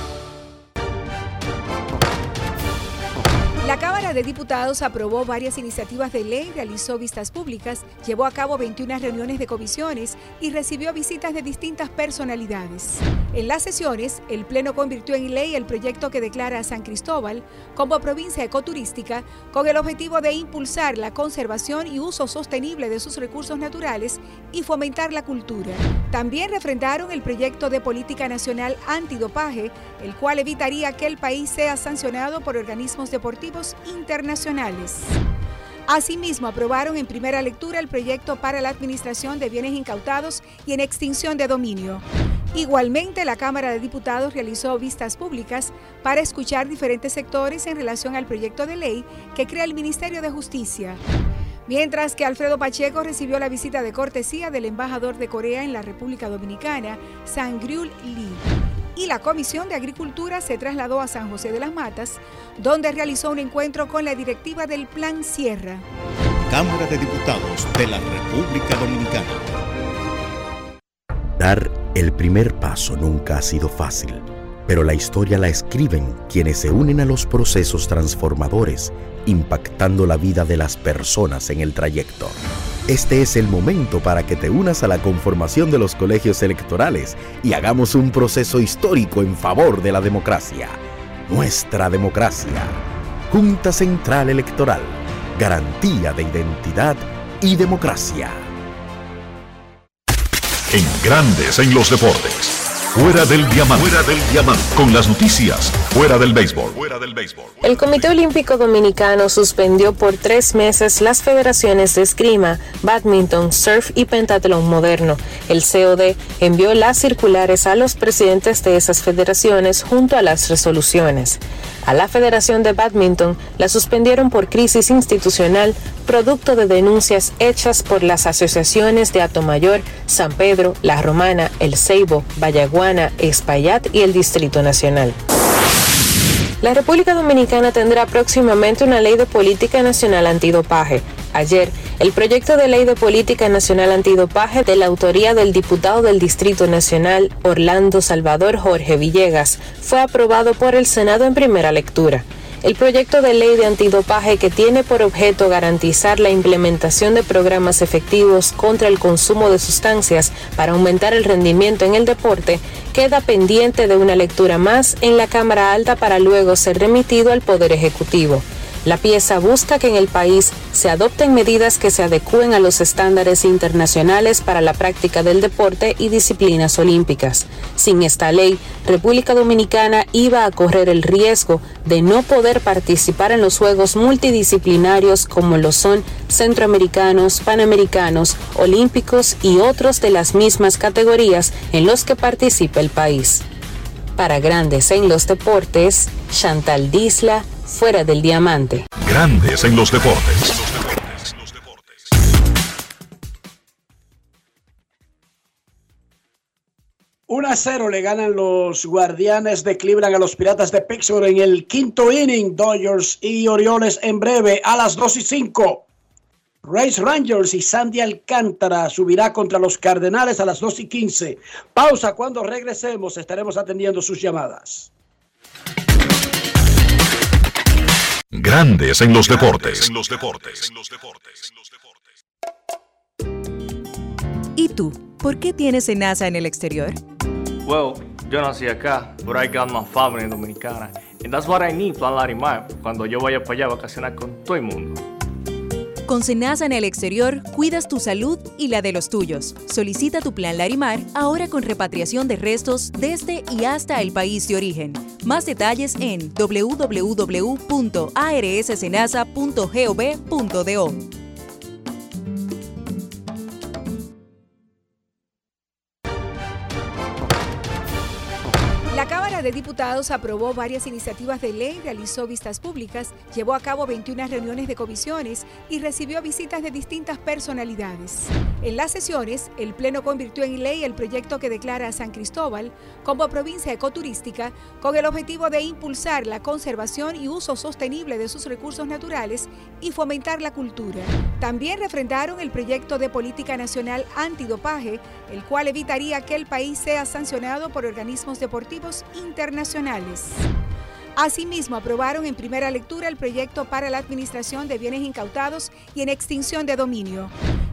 De Diputados aprobó varias iniciativas de ley, realizó vistas públicas, llevó a cabo 21 reuniones de comisiones y recibió visitas de distintas personalidades. En las sesiones, el Pleno convirtió en ley el proyecto que declara a San Cristóbal como provincia ecoturística con el objetivo de impulsar la conservación y uso sostenible de sus recursos naturales y fomentar la cultura. También refrendaron el proyecto de política nacional antidopaje, el cual evitaría que el país sea sancionado por organismos deportivos internacionales. Asimismo, aprobaron en primera lectura el proyecto para la administración de bienes incautados y en extinción de dominio. Igualmente, la Cámara de Diputados realizó vistas públicas para escuchar diferentes sectores en relación al proyecto de ley que crea el Ministerio de Justicia. Mientras que Alfredo Pacheco recibió la visita de cortesía del embajador de Corea en la República Dominicana, Sangryul Lee y la Comisión de Agricultura se trasladó a San José de las Matas, donde realizó un encuentro con la directiva del Plan Sierra. Cámara de Diputados de la República Dominicana. Dar el primer paso nunca ha sido fácil, pero la historia la escriben quienes se unen a los procesos transformadores, impactando la vida de las personas en el trayecto. Este es el momento para que te unas a la conformación de los colegios electorales y hagamos un proceso histórico en favor de la democracia. Nuestra democracia. Junta Central Electoral. Garantía de identidad y democracia. En Grandes en los Deportes. Fuera del diamante. Fuera del diamante. Con las noticias. Fuera del béisbol. Fuera del béisbol. El Comité Olímpico Dominicano suspendió por tres meses las federaciones de esgrima, badminton, surf y pentatlón moderno. El COD envió las circulares a los presidentes de esas federaciones junto a las resoluciones. A la Federación de Badminton la suspendieron por crisis institucional producto de denuncias hechas por las asociaciones de Atomayor, San Pedro, La Romana, El Ceibo, Vallaguana, Espaillat y el Distrito Nacional. La República Dominicana tendrá próximamente una ley de política nacional antidopaje. Ayer, el proyecto de ley de política nacional antidopaje de la autoría del diputado del Distrito Nacional, Orlando Salvador Jorge Villegas, fue aprobado por el Senado en primera lectura. El proyecto de ley de antidopaje que tiene por objeto garantizar la implementación de programas efectivos contra el consumo de sustancias para aumentar el rendimiento en el deporte queda pendiente de una lectura más en la Cámara Alta para luego ser remitido al Poder Ejecutivo. La pieza busca que en el país se adopten medidas que se adecúen a los estándares internacionales para la práctica del deporte y disciplinas olímpicas. Sin esta ley, República Dominicana iba a correr el riesgo de no poder participar en los Juegos multidisciplinarios como lo son centroamericanos, panamericanos, olímpicos y otros de las mismas categorías en los que participa el país. Para Grandes en los Deportes, Chantal Disla, fuera del diamante. Grandes en los deportes. 1 a 0 le ganan los guardianes de Cleveland a los piratas de Pittsburgh en el quinto inning. Dodgers y Orioles en breve a las 2 y 5. Race Rangers y Sandy Alcántara subirá contra los Cardenales a las 2 y 15. Pausa cuando regresemos. Estaremos atendiendo sus llamadas. Grandes en los deportes. ¿Y tú? ¿Por qué tienes NASA en el exterior? Well, yo nací acá, but I got my family dominicana. And that's what I need, Plan Larimar, cuando yo vaya para allá a vacacionar con todo el mundo. Con Senasa en el exterior, cuidas tu salud y la de los tuyos. Solicita tu plan Larimar ahora con repatriación de restos desde y hasta el país de origen. Más detalles en www.arssenasa.gov.do. Diputados aprobó varias iniciativas de ley, realizó vistas públicas, llevó a cabo 21 reuniones de comisiones y recibió visitas de distintas personalidades. En las sesiones, el Pleno convirtió en ley el proyecto que declara a San Cristóbal como provincia ecoturística con el objetivo de impulsar la conservación y uso sostenible de sus recursos naturales y fomentar la cultura. También refrendaron el proyecto de política nacional antidopaje, el cual evitaría que el país sea sancionado por organismos deportivos internacionales. Asimismo, aprobaron en primera lectura el proyecto para la administración de bienes incautados y en extinción de dominio.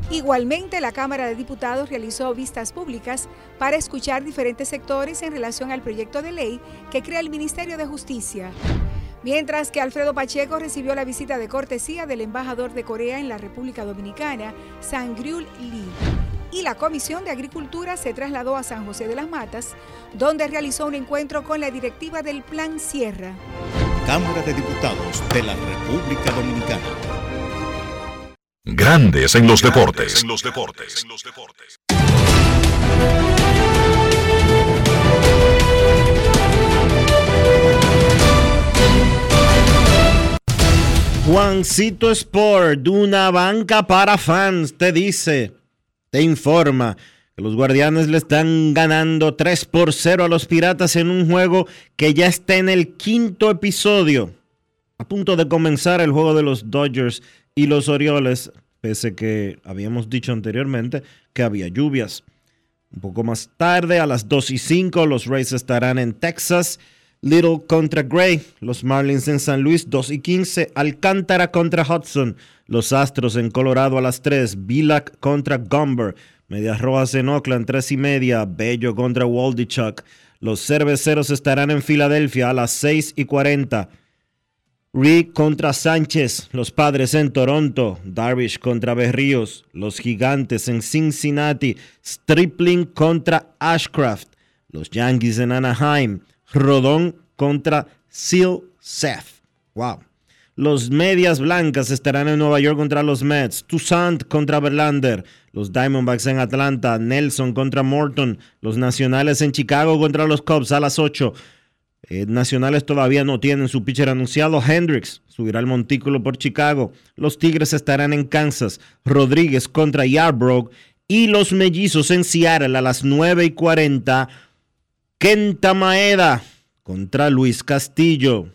Igualmente, la Cámara de Diputados realizó vistas públicas para escuchar diferentes sectores en relación al proyecto de ley que crea el Ministerio de Justicia. Mientras que Alfredo Pacheco recibió la visita de cortesía del embajador de Corea en la República Dominicana, Sangryul Lee y la Comisión de Agricultura se trasladó a San José de las Matas, donde realizó un encuentro con la directiva del Plan Sierra. Cámara de Diputados de la República Dominicana. Grandes en los deportes. En los deportes. Juancito Sport, una banca para fans, te dice, informa que los guardianes le están ganando 3 por 0 a los piratas en un juego que ya está en el quinto episodio. A punto de comenzar el juego de los Dodgers y los Orioles, pese que habíamos dicho anteriormente que había lluvias. Un poco más tarde, a las 2 y 5, los Rays estarán en Texas. Little contra Gray, los Marlins en San Luis 2 y 15, Alcántara contra Hudson, los Astros en Colorado a las 3, Bilac contra Gumber, Medias Rojas en Oakland 3 y media, Bello contra Waldichuk, los Cerveceros estarán en Filadelfia a las 6 y 40, Rick contra Sánchez, los Padres en Toronto, Darvish contra Berríos, los Gigantes en Cincinnati, Stripling contra Ashcraft, los Yankees en Anaheim, Rodón contra Seal Seth. Wow. Los Medias Blancas estarán en Nueva York contra los Mets. Toussaint contra Verlander. Los Diamondbacks en Atlanta. Nelson contra Morton. Los Nacionales en Chicago contra los Cubs a las 8. Eh, nacionales todavía no tienen su pitcher anunciado. Hendricks subirá el montículo por Chicago. Los Tigres estarán en Kansas. Rodríguez contra Yarbrough. Y los Mellizos en Seattle a las 9 y 40. Kenta Maeda contra Luis Castillo.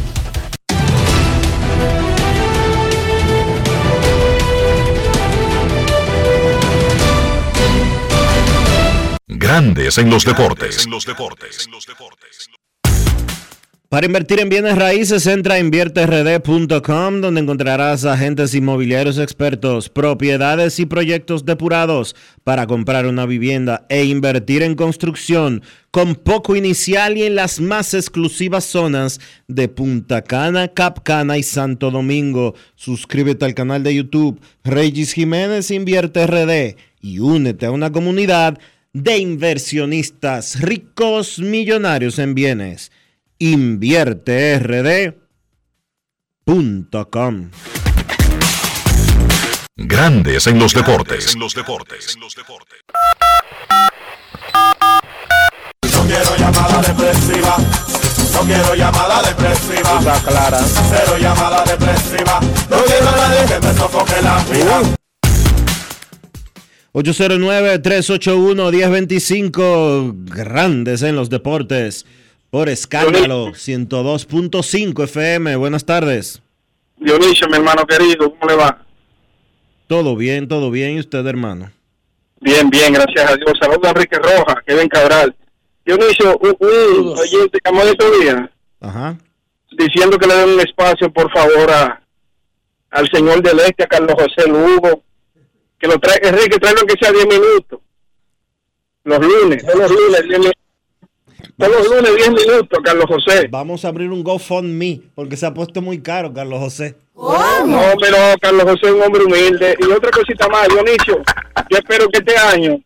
Grandes en los deportes. Para invertir en bienes raíces, entra a invierterd.com, donde encontrarás agentes inmobiliarios expertos, propiedades y proyectos depurados para comprar una vivienda e invertir en construcción con poco inicial y en las más exclusivas zonas de Punta Cana, Capcana y Santo Domingo. Suscríbete al canal de YouTube Regis Jiménez Invierte RD y únete a una comunidad de inversionistas ricos millonarios en bienes invierterd.com. Grandes en los deportes. los deportes. No quiero llamada depresiva. No quiero llamada depresiva. Está clara. Cero llamada depresiva. No quiero a nadie que me sofoque la vida. 809-381-1025. Grandes en los deportes. Por escándalo 102.5 FM. Buenas tardes. Dionisio, mi hermano querido, ¿cómo le va? Todo bien, todo bien. ¿Y usted, hermano? Bien, bien, gracias a Dios. Saludos a Enrique Rojas, Kevin Cabral. Dionisio, un, un oyente llamó de otro día Ajá. diciendo que le den un espacio, por favor, a, al señor del Este, a Carlos José Lugo, Que lo trae, Enrique, tráelo que sea 10 minutos. Los lunes, todos los lunes, 10 minutos. Todos los lunes, 10 minutos, Carlos José. Vamos a abrir un GoFundMe porque se ha puesto muy caro, Carlos José. No, pero Carlos José es un hombre humilde. Y otra cosita más, Dionisio, yo espero que este año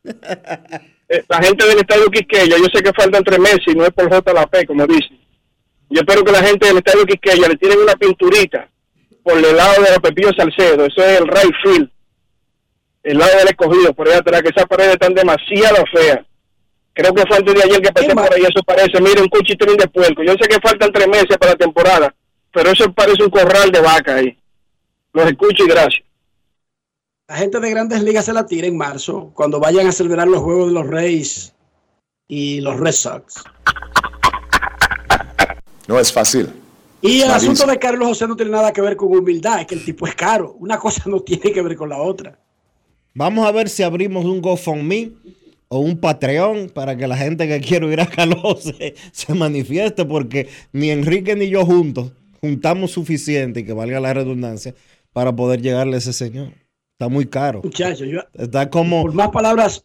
eh, la gente del Estadio Quisqueya, yo sé que faltan tres meses y no es por JLP, como dicen. Yo espero que la gente del Estadio Quisqueya le tiren una pinturita por el lado de la Pepillo Salcedo, eso es el right field, el lado del escogido, por allá atrás, que esas paredes están demasiado feas. Creo que fue antes de ayer que pasé por ahí, eso parece, mire, un cuchitrín de puerco. Yo sé que faltan tres meses para la temporada, pero eso parece un corral de vaca ahí. Los escucho y gracias. La gente de grandes ligas se la tira en marzo, cuando vayan a celebrar los juegos de los Reyes y los Red Sox. No es fácil. Y el asunto de Carlos José no tiene nada que ver con humildad, es que el tipo es caro. Una cosa no tiene que ver con la otra. Vamos a ver si abrimos un GoFundMe o un Patreon para que la gente que quiere ir a Carlos José se manifieste, porque ni Enrique ni yo juntos juntamos suficiente, y que valga la redundancia, para poder llegarle a ese señor. Está muy caro. Muchachos, yo, Está como. por más palabras,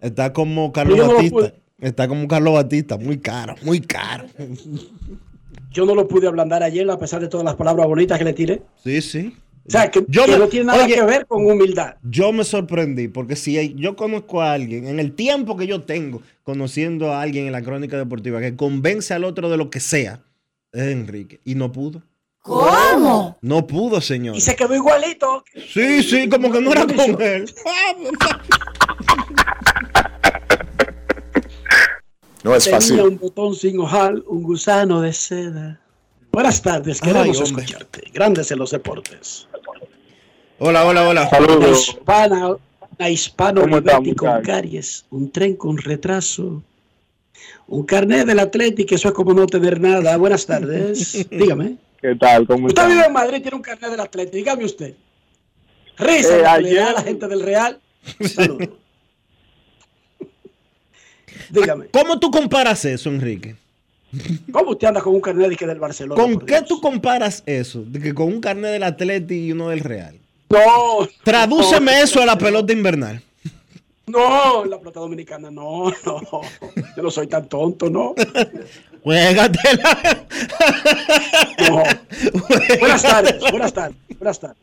Está como Carlos no Batista. pude- Está como Carlos Batista. Muy caro, muy caro. yo no lo pude ablandar ayer a pesar de todas las palabras bonitas que le tiré. Sí, sí. O sea, que, Yo que me- no tiene nada oye, que ver con humildad. Yo me sorprendí porque si hay- yo conozco a alguien, en el tiempo que yo tengo conociendo a alguien en la crónica deportiva que convence al otro de lo que sea, es Enrique. Y no pudo. ¿Cómo? No pudo, señor. Y se quedó igualito. Sí, sí, como que no era con él. No es Tenía fácil. un botón sin ojal, un gusano de seda. Buenas tardes, queremos Ay, escucharte. Grandes en los deportes. Hola, hola, hola. Una hispana, una hispano ¿Cómo están, Olivetti con caries, un tren con retraso, un carnet del Atlético, eso es como no tener nada. Buenas tardes, dígame. ¿Qué tal? ¿Cómo Usted vive en Madrid, tiene un carnet del Atlético, dígame usted. Risa Eh, da a ayer- la gente del Real. Saludos. dígame, ¿Cómo tú comparas eso, Enrique? ¿Cómo usted anda con un carnet de que del Barcelona? ¿Con qué Dios? tú comparas eso? De que con un carnet del Atleti y uno del Real. No. Tradúceme no, eso a la pelota invernal. No, la plata dominicana, no, no. Yo no soy tan tonto, no. Juégatela. No. Buenas tardes, buenas tardes, buenas tardes.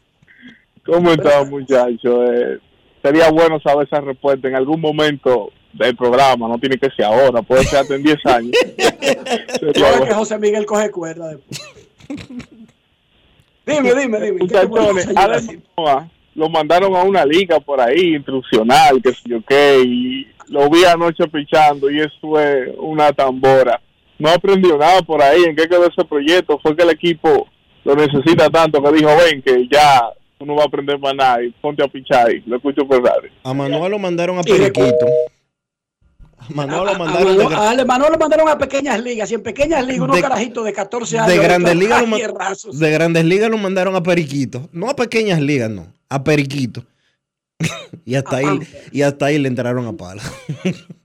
¿Cómo están, muchachos? Eh, sería bueno saber esa respuesta en algún momento del programa. No tiene que ser ahora, puede ser hasta en 10 años. Ahora que. José Miguel coge cuerda después. Dime, dime, dime. ¿qué te puedo Muchachones, lo mandaron a una liga por ahí, instruccional, que sé yo qué, y lo vi anoche pichando y eso fue una tambora. No aprendió nada por ahí, ¿en qué quedó ese proyecto? Fue que el equipo lo necesita tanto que dijo, ven, que ya tú no vas a aprender más nada y ponte a pichar ahí. Lo escucho por radio. A Manuel lo mandaron a Periquito. A Manuel lo A, mandaron de, a Manuel lo mandaron a pequeñas ligas y en pequeñas ligas unos De- carajitos de 14 años. de Grandes Ligas. lo de Grandes Ligas lo mandaron a Periquito. No a pequeñas ligas, no. A Periquito. y hasta ahí, y hasta ahí le entraron a pala.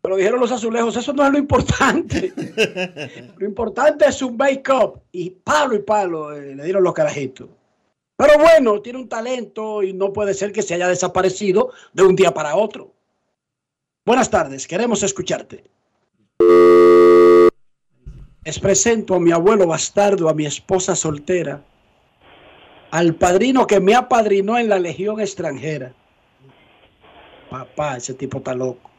Pero dijeron los azulejos, eso no es lo importante. lo importante es un make-up. Y palo y palo eh, le dieron los carajitos. Pero bueno, tiene un talento y no puede ser que se haya desaparecido de un día para otro. Buenas tardes, queremos escucharte. Les presento a mi abuelo bastardo, a mi esposa soltera, al padrino que me apadrinó en la legión extranjera. Papá, ese tipo está loco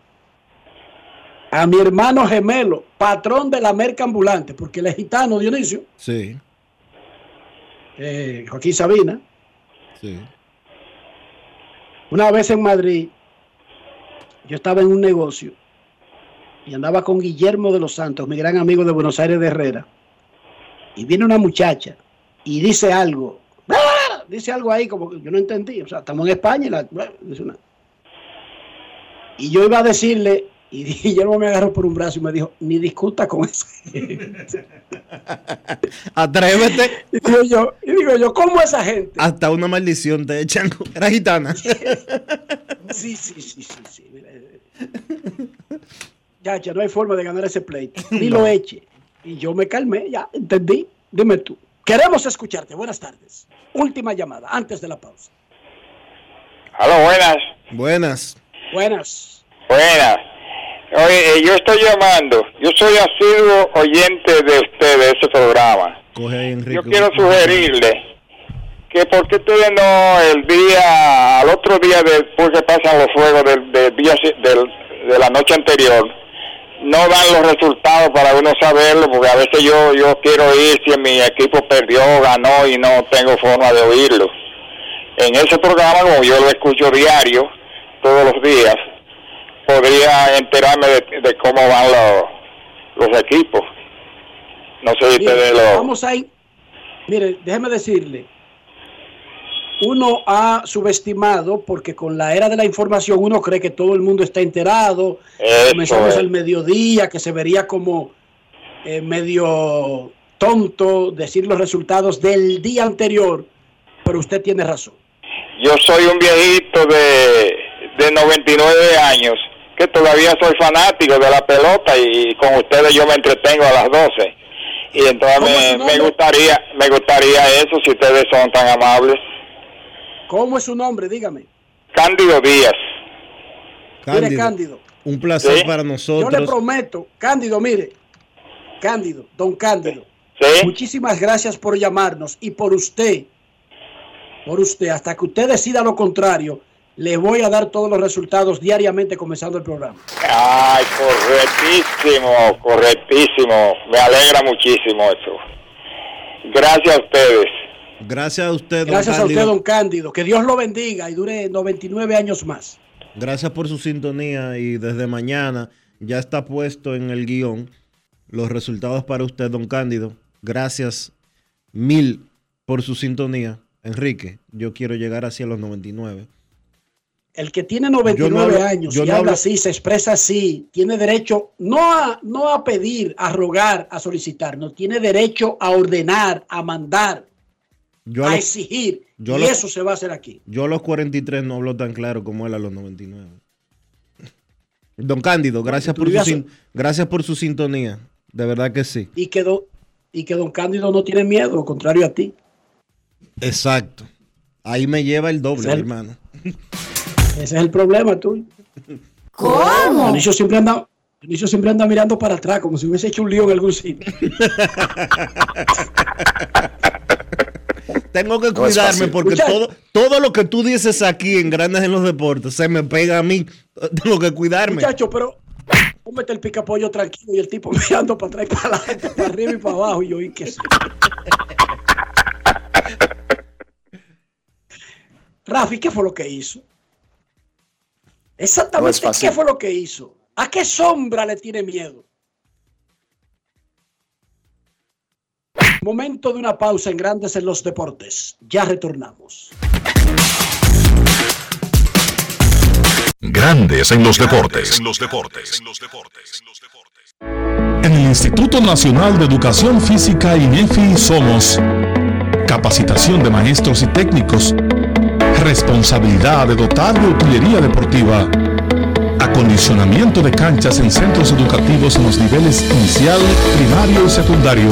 a mi hermano gemelo, patrón de la merca ambulante, porque él es gitano, Dionisio, Sí, eh, Joaquín Sabina. sí. Una vez en Madrid, yo estaba en un negocio y andaba con Guillermo de los Santos, mi gran amigo de Buenos Aires de Herrera. Y viene una muchacha y dice algo. ¡Ah! Dice algo ahí como que yo no entendí. O sea, estamos en España y la. Y yo iba a decirle, y Guillermo me agarró por un brazo y me dijo, ni discuta con eso. Atrévete. Y digo yo, y digo yo, ¿cómo esa gente? Hasta una maldición te echan. Era gitana. Sí, sí, sí, sí, sí. Ya, ya no hay forma de ganar ese pleito. Ni lo eche. Y yo me calmé, ya, entendí. Dime tú. Queremos escucharte. Buenas tardes. Última llamada, antes de la pausa. Aló, buenas. Buenas. Buenas. Buenas. Oye, eh, yo estoy llamando. Yo soy asiduo oyente de usted, de ese programa. Coge. Yo quiero sugerirle que por qué ustedes no el día, al otro día después que pasan los fuegos del, del día, del- de la noche anterior, no dan los resultados para uno saberlo, porque a veces yo, yo quiero ir si mi equipo perdió, ganó y no tengo forma de oírlo. En ese programa, como yo lo escucho diario, todos los días, podría enterarme de, de cómo van los, los equipos. No sé si ustedes lo... Vamos a ir. Mire, déjeme decirle. Uno ha subestimado porque con la era de la información uno cree que todo el mundo está enterado. Eso Comenzamos es. al mediodía, que se vería como eh, medio tonto decir los resultados del día anterior, pero usted tiene razón. Yo soy un viejito de, de 99 años que todavía soy fanático de la pelota y con ustedes yo me entretengo a las 12. Y entonces me, me gustaría me gustaría eso si ustedes son tan amables. ¿Cómo es su nombre? Dígame. Cándido Díaz. Mire, Cándido. Cándido. Un placer Sí. para Yo le nosotros. prometo, Cándido, mire, Cándido, don Cándido, muchísimas gracias por llamarnos y por usted, por usted, hasta que usted decida lo contrario, le voy a dar todos los resultados diariamente comenzando el programa. Ay, correctísimo, correctísimo. Me alegra muchísimo eso. Gracias a ustedes. Gracias a usted, don Gracias a usted, don Cándido, que Dios lo bendiga y dure 99 años más. Gracias por su sintonía y desde mañana ya está puesto en el guion los resultados para usted, don Cándido. Gracias mil por su sintonía. Enrique, yo quiero llegar hacia los 99. El que tiene 99 Yo no hablo- años yo y no habla así, se expresa así, tiene derecho no a, no a pedir, a rogar, a solicitar, no tiene derecho a ordenar, a mandar, Yo a a, los, exigir. yo y eso se va a hacer aquí. yo a los 43 no hablo tan claro como él a los 99. Don Cándido, gracias por, su, sin- gracias por su sintonía. De verdad que sí. Y que, do- y que don Cándido no tiene miedo, lo contrario a ti. Exacto. Ahí me lleva el doble, Ese es el- hermano. Ese es el problema tuyo. ¿Cómo? Dionisio siempre anda, Dionisio siempre anda mirando para atrás, como si hubiese hecho un lío en algún sitio. Tengo que cuidarme porque todo, todo lo que tú dices aquí en Grandes en los Deportes se me pega a mí. Tengo que cuidarme. Muchacho, pero cómete el picapollo tranquilo y el tipo mirando para atrás y para adelante, para arriba y para abajo. Y yo, ¿y qué es? Rafi, ¿qué fue lo que hizo? Exactamente. ¿qué fue lo que hizo? ¿A qué sombra le tiene miedo? Momento de una pausa en Grandes en los Deportes. Ya retornamos. Grandes en los deportes. En los deportes. En el Instituto Nacional de Educación Física INEFI somos capacitación de maestros y técnicos, responsabilidad de dotar de utilería deportiva, acondicionamiento de canchas en centros educativos en los niveles inicial, primario y secundario,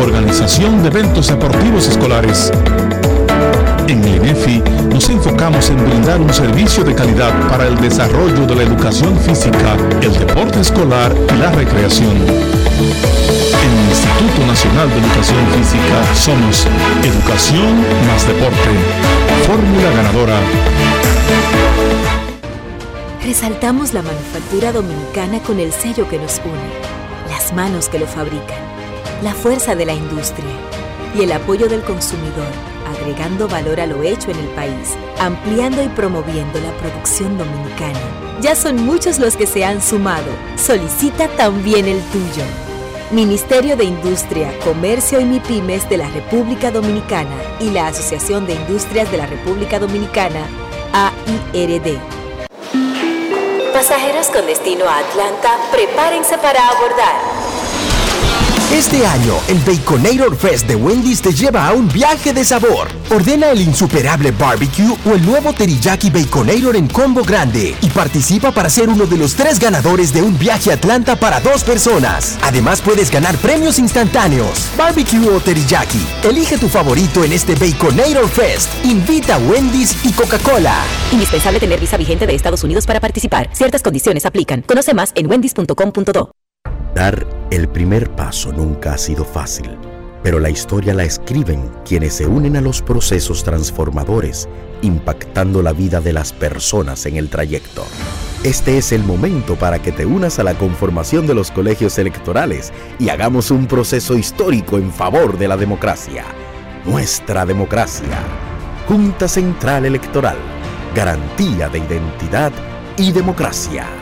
organización de eventos deportivos escolares. En el INEFI nos enfocamos en brindar un servicio de calidad para el desarrollo de la educación física, el deporte escolar y la recreación. En el Instituto Nacional de Educación Física somos Educación más Deporte. Fórmula ganadora. Resaltamos la manufactura dominicana con el sello que nos une, las manos que lo fabrican, la fuerza de la industria y el apoyo del consumidor, agregando valor a lo hecho en el país, ampliando y promoviendo la producción dominicana. Ya son muchos los que se han sumado. Solicita también el tuyo. Ministerio de Industria, Comercio y MIPIMES de la República Dominicana y la Asociación de Industrias de la República Dominicana, AIRD. Pasajeros con destino a Atlanta, prepárense para abordar. Este año, el Baconator Fest de Wendy's te lleva a un viaje de sabor. Ordena el insuperable barbecue o el nuevo teriyaki Baconator en combo grande y participa para ser uno de los tres ganadores de un viaje a Atlanta para dos personas. Además, puedes ganar premios instantáneos. Barbecue o teriyaki. Elige tu favorito en este Baconator Fest. Invita a Wendy's y Coca-Cola. Indispensable tener visa vigente de Estados Unidos para participar. Ciertas condiciones aplican. Conoce más en wendys.com.do. Dar el primer paso nunca ha sido fácil, pero la historia la escriben quienes se unen a los procesos transformadores, impactando la vida de las personas en el trayecto. Este es el momento para que te unas a la conformación de los colegios electorales y hagamos un proceso histórico en favor de la democracia. Nuestra democracia. Junta Central Electoral. Garantía de identidad y democracia.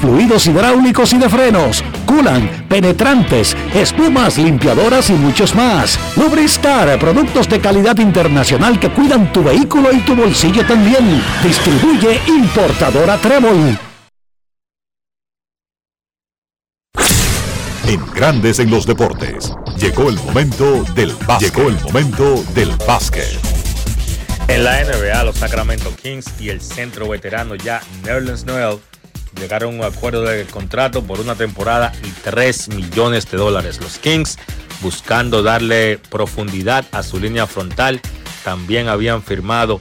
fluidos hidráulicos y de frenos, culan, penetrantes, espumas, limpiadoras y muchos más. Lubristar, productos de calidad internacional que cuidan tu vehículo y tu bolsillo también. Distribuye importadora Trébol. En Grandes en los Deportes. Llegó el momento del básquet. Llegó el momento del básquet. En la NBA, los Sacramento Kings y el centro veterano ya Nerlens Noel llegaron a un acuerdo de contrato por una temporada y 3 millones de dólares. Los Kings, buscando darle profundidad a su línea frontal, también habían firmado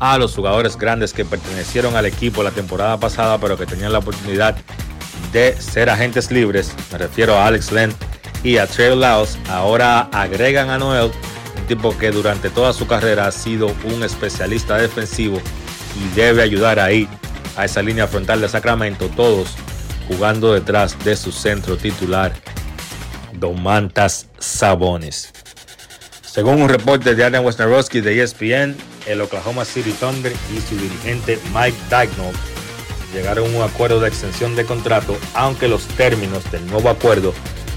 a los jugadores grandes que pertenecieron al equipo la temporada pasada, pero que tenían la oportunidad de ser agentes libres. Me refiero a Alex Len y a Trey Laos. Ahora agregan a Noel, un tipo que durante toda su carrera ha sido un especialista defensivo y debe ayudar ahí a esa línea frontal de Sacramento, todos jugando detrás de su centro titular, Domantas Sabones. Según un reporte de Adam Wesnarowski de ESPN, el Oklahoma City Thunder y su dirigente Mike Daignault llegaron a un acuerdo de extensión de contrato, aunque los términos del nuevo acuerdo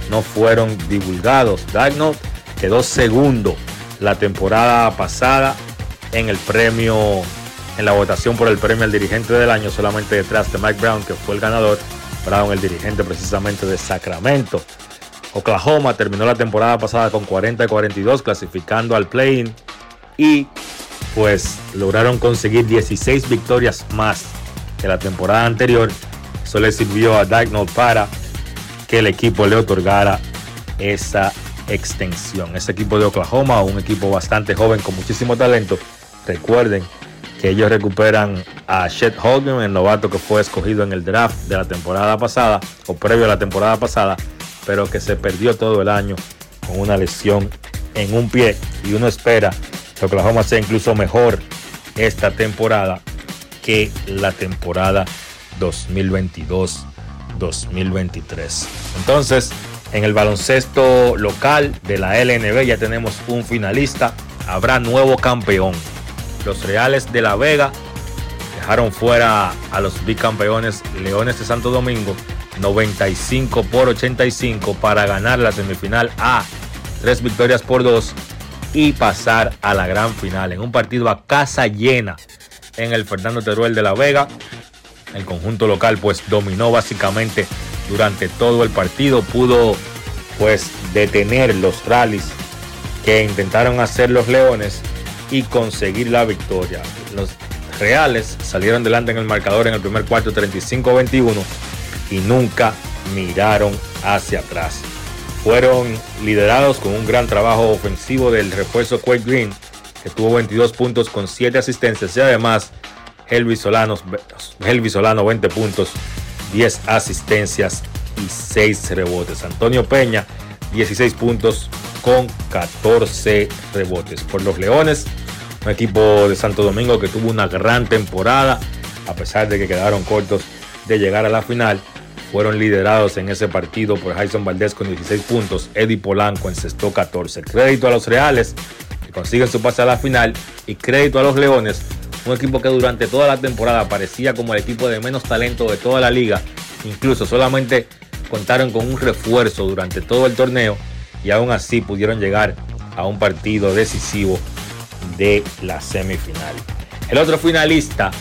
no fueron divulgados. Daignault quedó segundo la temporada pasada en el premio en la votación por el premio al dirigente del año, solamente detrás de Mike Brown, que fue el ganador. Brown, el dirigente precisamente de Sacramento. Oklahoma terminó la temporada pasada con 40 y 42, clasificando al play-in y pues lograron conseguir 16 victorias más que la temporada anterior. Eso le sirvió a Dagnall para que el equipo le otorgara esa extensión. Ese equipo de Oklahoma, un equipo bastante joven con muchísimo talento. Recuerden que ellos recuperan a Chet Hogan, el novato que fue escogido en el draft de la temporada pasada o previo a la temporada pasada, pero que se perdió todo el año con una lesión en un pie y uno espera que Oklahoma sea incluso mejor esta temporada que la temporada 2022-2023. Entonces, en el baloncesto local de la LNB ya tenemos un finalista, habrá nuevo campeón. Los Reales de La Vega dejaron fuera a los bicampeones Leones de Santo Domingo 95 por 85 para ganar la semifinal A, tres victorias por dos y pasar a la gran final en un partido a casa llena en el Fernando Teruel de La Vega. El conjunto local pues dominó básicamente durante todo el partido, pudo pues detener los rallies que intentaron hacer los Leones y conseguir la victoria. Los Reales salieron delante en el marcador en el primer cuarto 35-21 y nunca miraron hacia atrás. Fueron liderados con un gran trabajo ofensivo del refuerzo Quake Green, que tuvo 22 puntos con 7 asistencias y además Helvi Solano 20 puntos, 10 asistencias y 6 rebotes. Antonio Peña 16 puntos con 14 rebotes. Por los Leones, un equipo de Santo Domingo que tuvo una gran temporada, a pesar de que quedaron cortos de llegar a la final, fueron liderados en ese partido por Jason Valdés con 16 puntos, Eddie Polanco encestó 14. Crédito a los Reales que consiguen su pase a la final y crédito a los Leones, un equipo que durante toda la temporada parecía como el equipo de menos talento de toda la liga, incluso solamente contaron con un refuerzo durante todo el torneo y aún así pudieron llegar a un partido decisivo de la semifinal. El otro finalista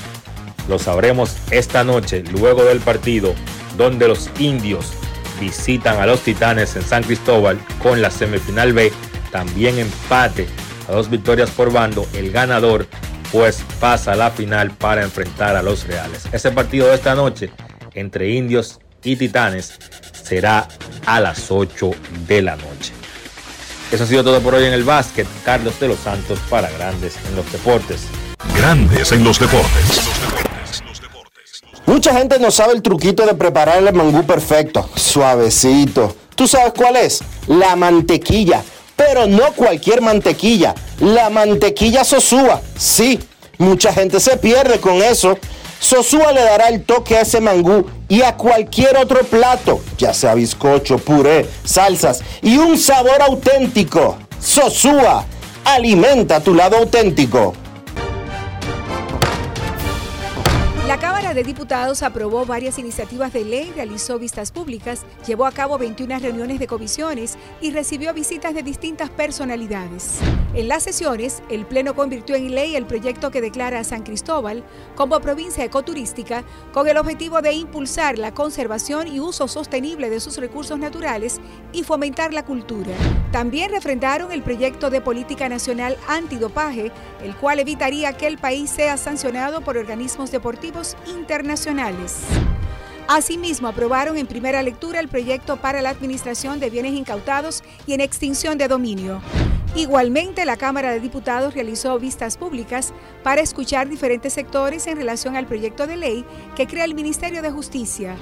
lo sabremos esta noche, luego del partido, donde los indios visitan a los titanes en San Cristóbal con la semifinal B, también empate a dos victorias por bando, el ganador pues pasa a la final para enfrentar a los reales. Ese partido de esta noche entre indios y titanes será a las 8 de la noche. Eso ha sido todo por hoy en el básquet. Carlos de los Santos para Grandes en los Deportes. Grandes en los deportes. Mucha gente no sabe el truquito de preparar el mangú perfecto, suavecito. ¿Tú sabes cuál es? La mantequilla. Pero no cualquier mantequilla. La mantequilla Sosúa. Sí, mucha gente se pierde con eso. Sosúa le dará el toque a ese mangú y a cualquier otro plato, ya sea bizcocho, puré, salsas y un sabor auténtico. Sosúa, alimenta tu lado auténtico. La Cámara de Diputados aprobó varias iniciativas de ley, realizó vistas públicas, llevó a cabo 21 reuniones de comisiones y recibió visitas de distintas personalidades. En las sesiones, el Pleno convirtió en ley el proyecto que declara a San Cristóbal como provincia ecoturística con el objetivo de impulsar la conservación y uso sostenible de sus recursos naturales y fomentar la cultura. También refrendaron el proyecto de política nacional antidopaje, el cual evitaría que el país sea sancionado por organismos deportivos internacionales. Asimismo, aprobaron en primera lectura el proyecto para la administración de bienes incautados y en extinción de dominio. Igualmente, la Cámara de Diputados realizó vistas públicas para escuchar diferentes sectores en relación al proyecto de ley que crea el Ministerio de Justicia.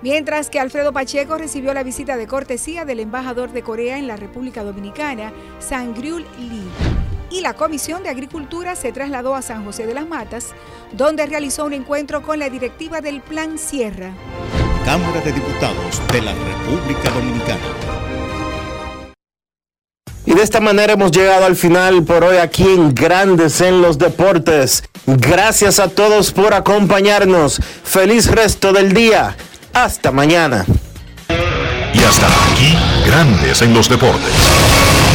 Mientras que Alfredo Pacheco recibió la visita de cortesía del embajador de Corea en la República Dominicana, Sangryul Lee y la Comisión de Agricultura se trasladó a San José de las Matas, donde realizó un encuentro con la directiva del Plan Sierra. Cámara de Diputados de la República Dominicana. Y de esta manera hemos llegado al final por hoy aquí en Grandes en los Deportes. Gracias a todos por acompañarnos. Feliz resto del día. Hasta mañana. Y hasta aquí, Grandes en los Deportes.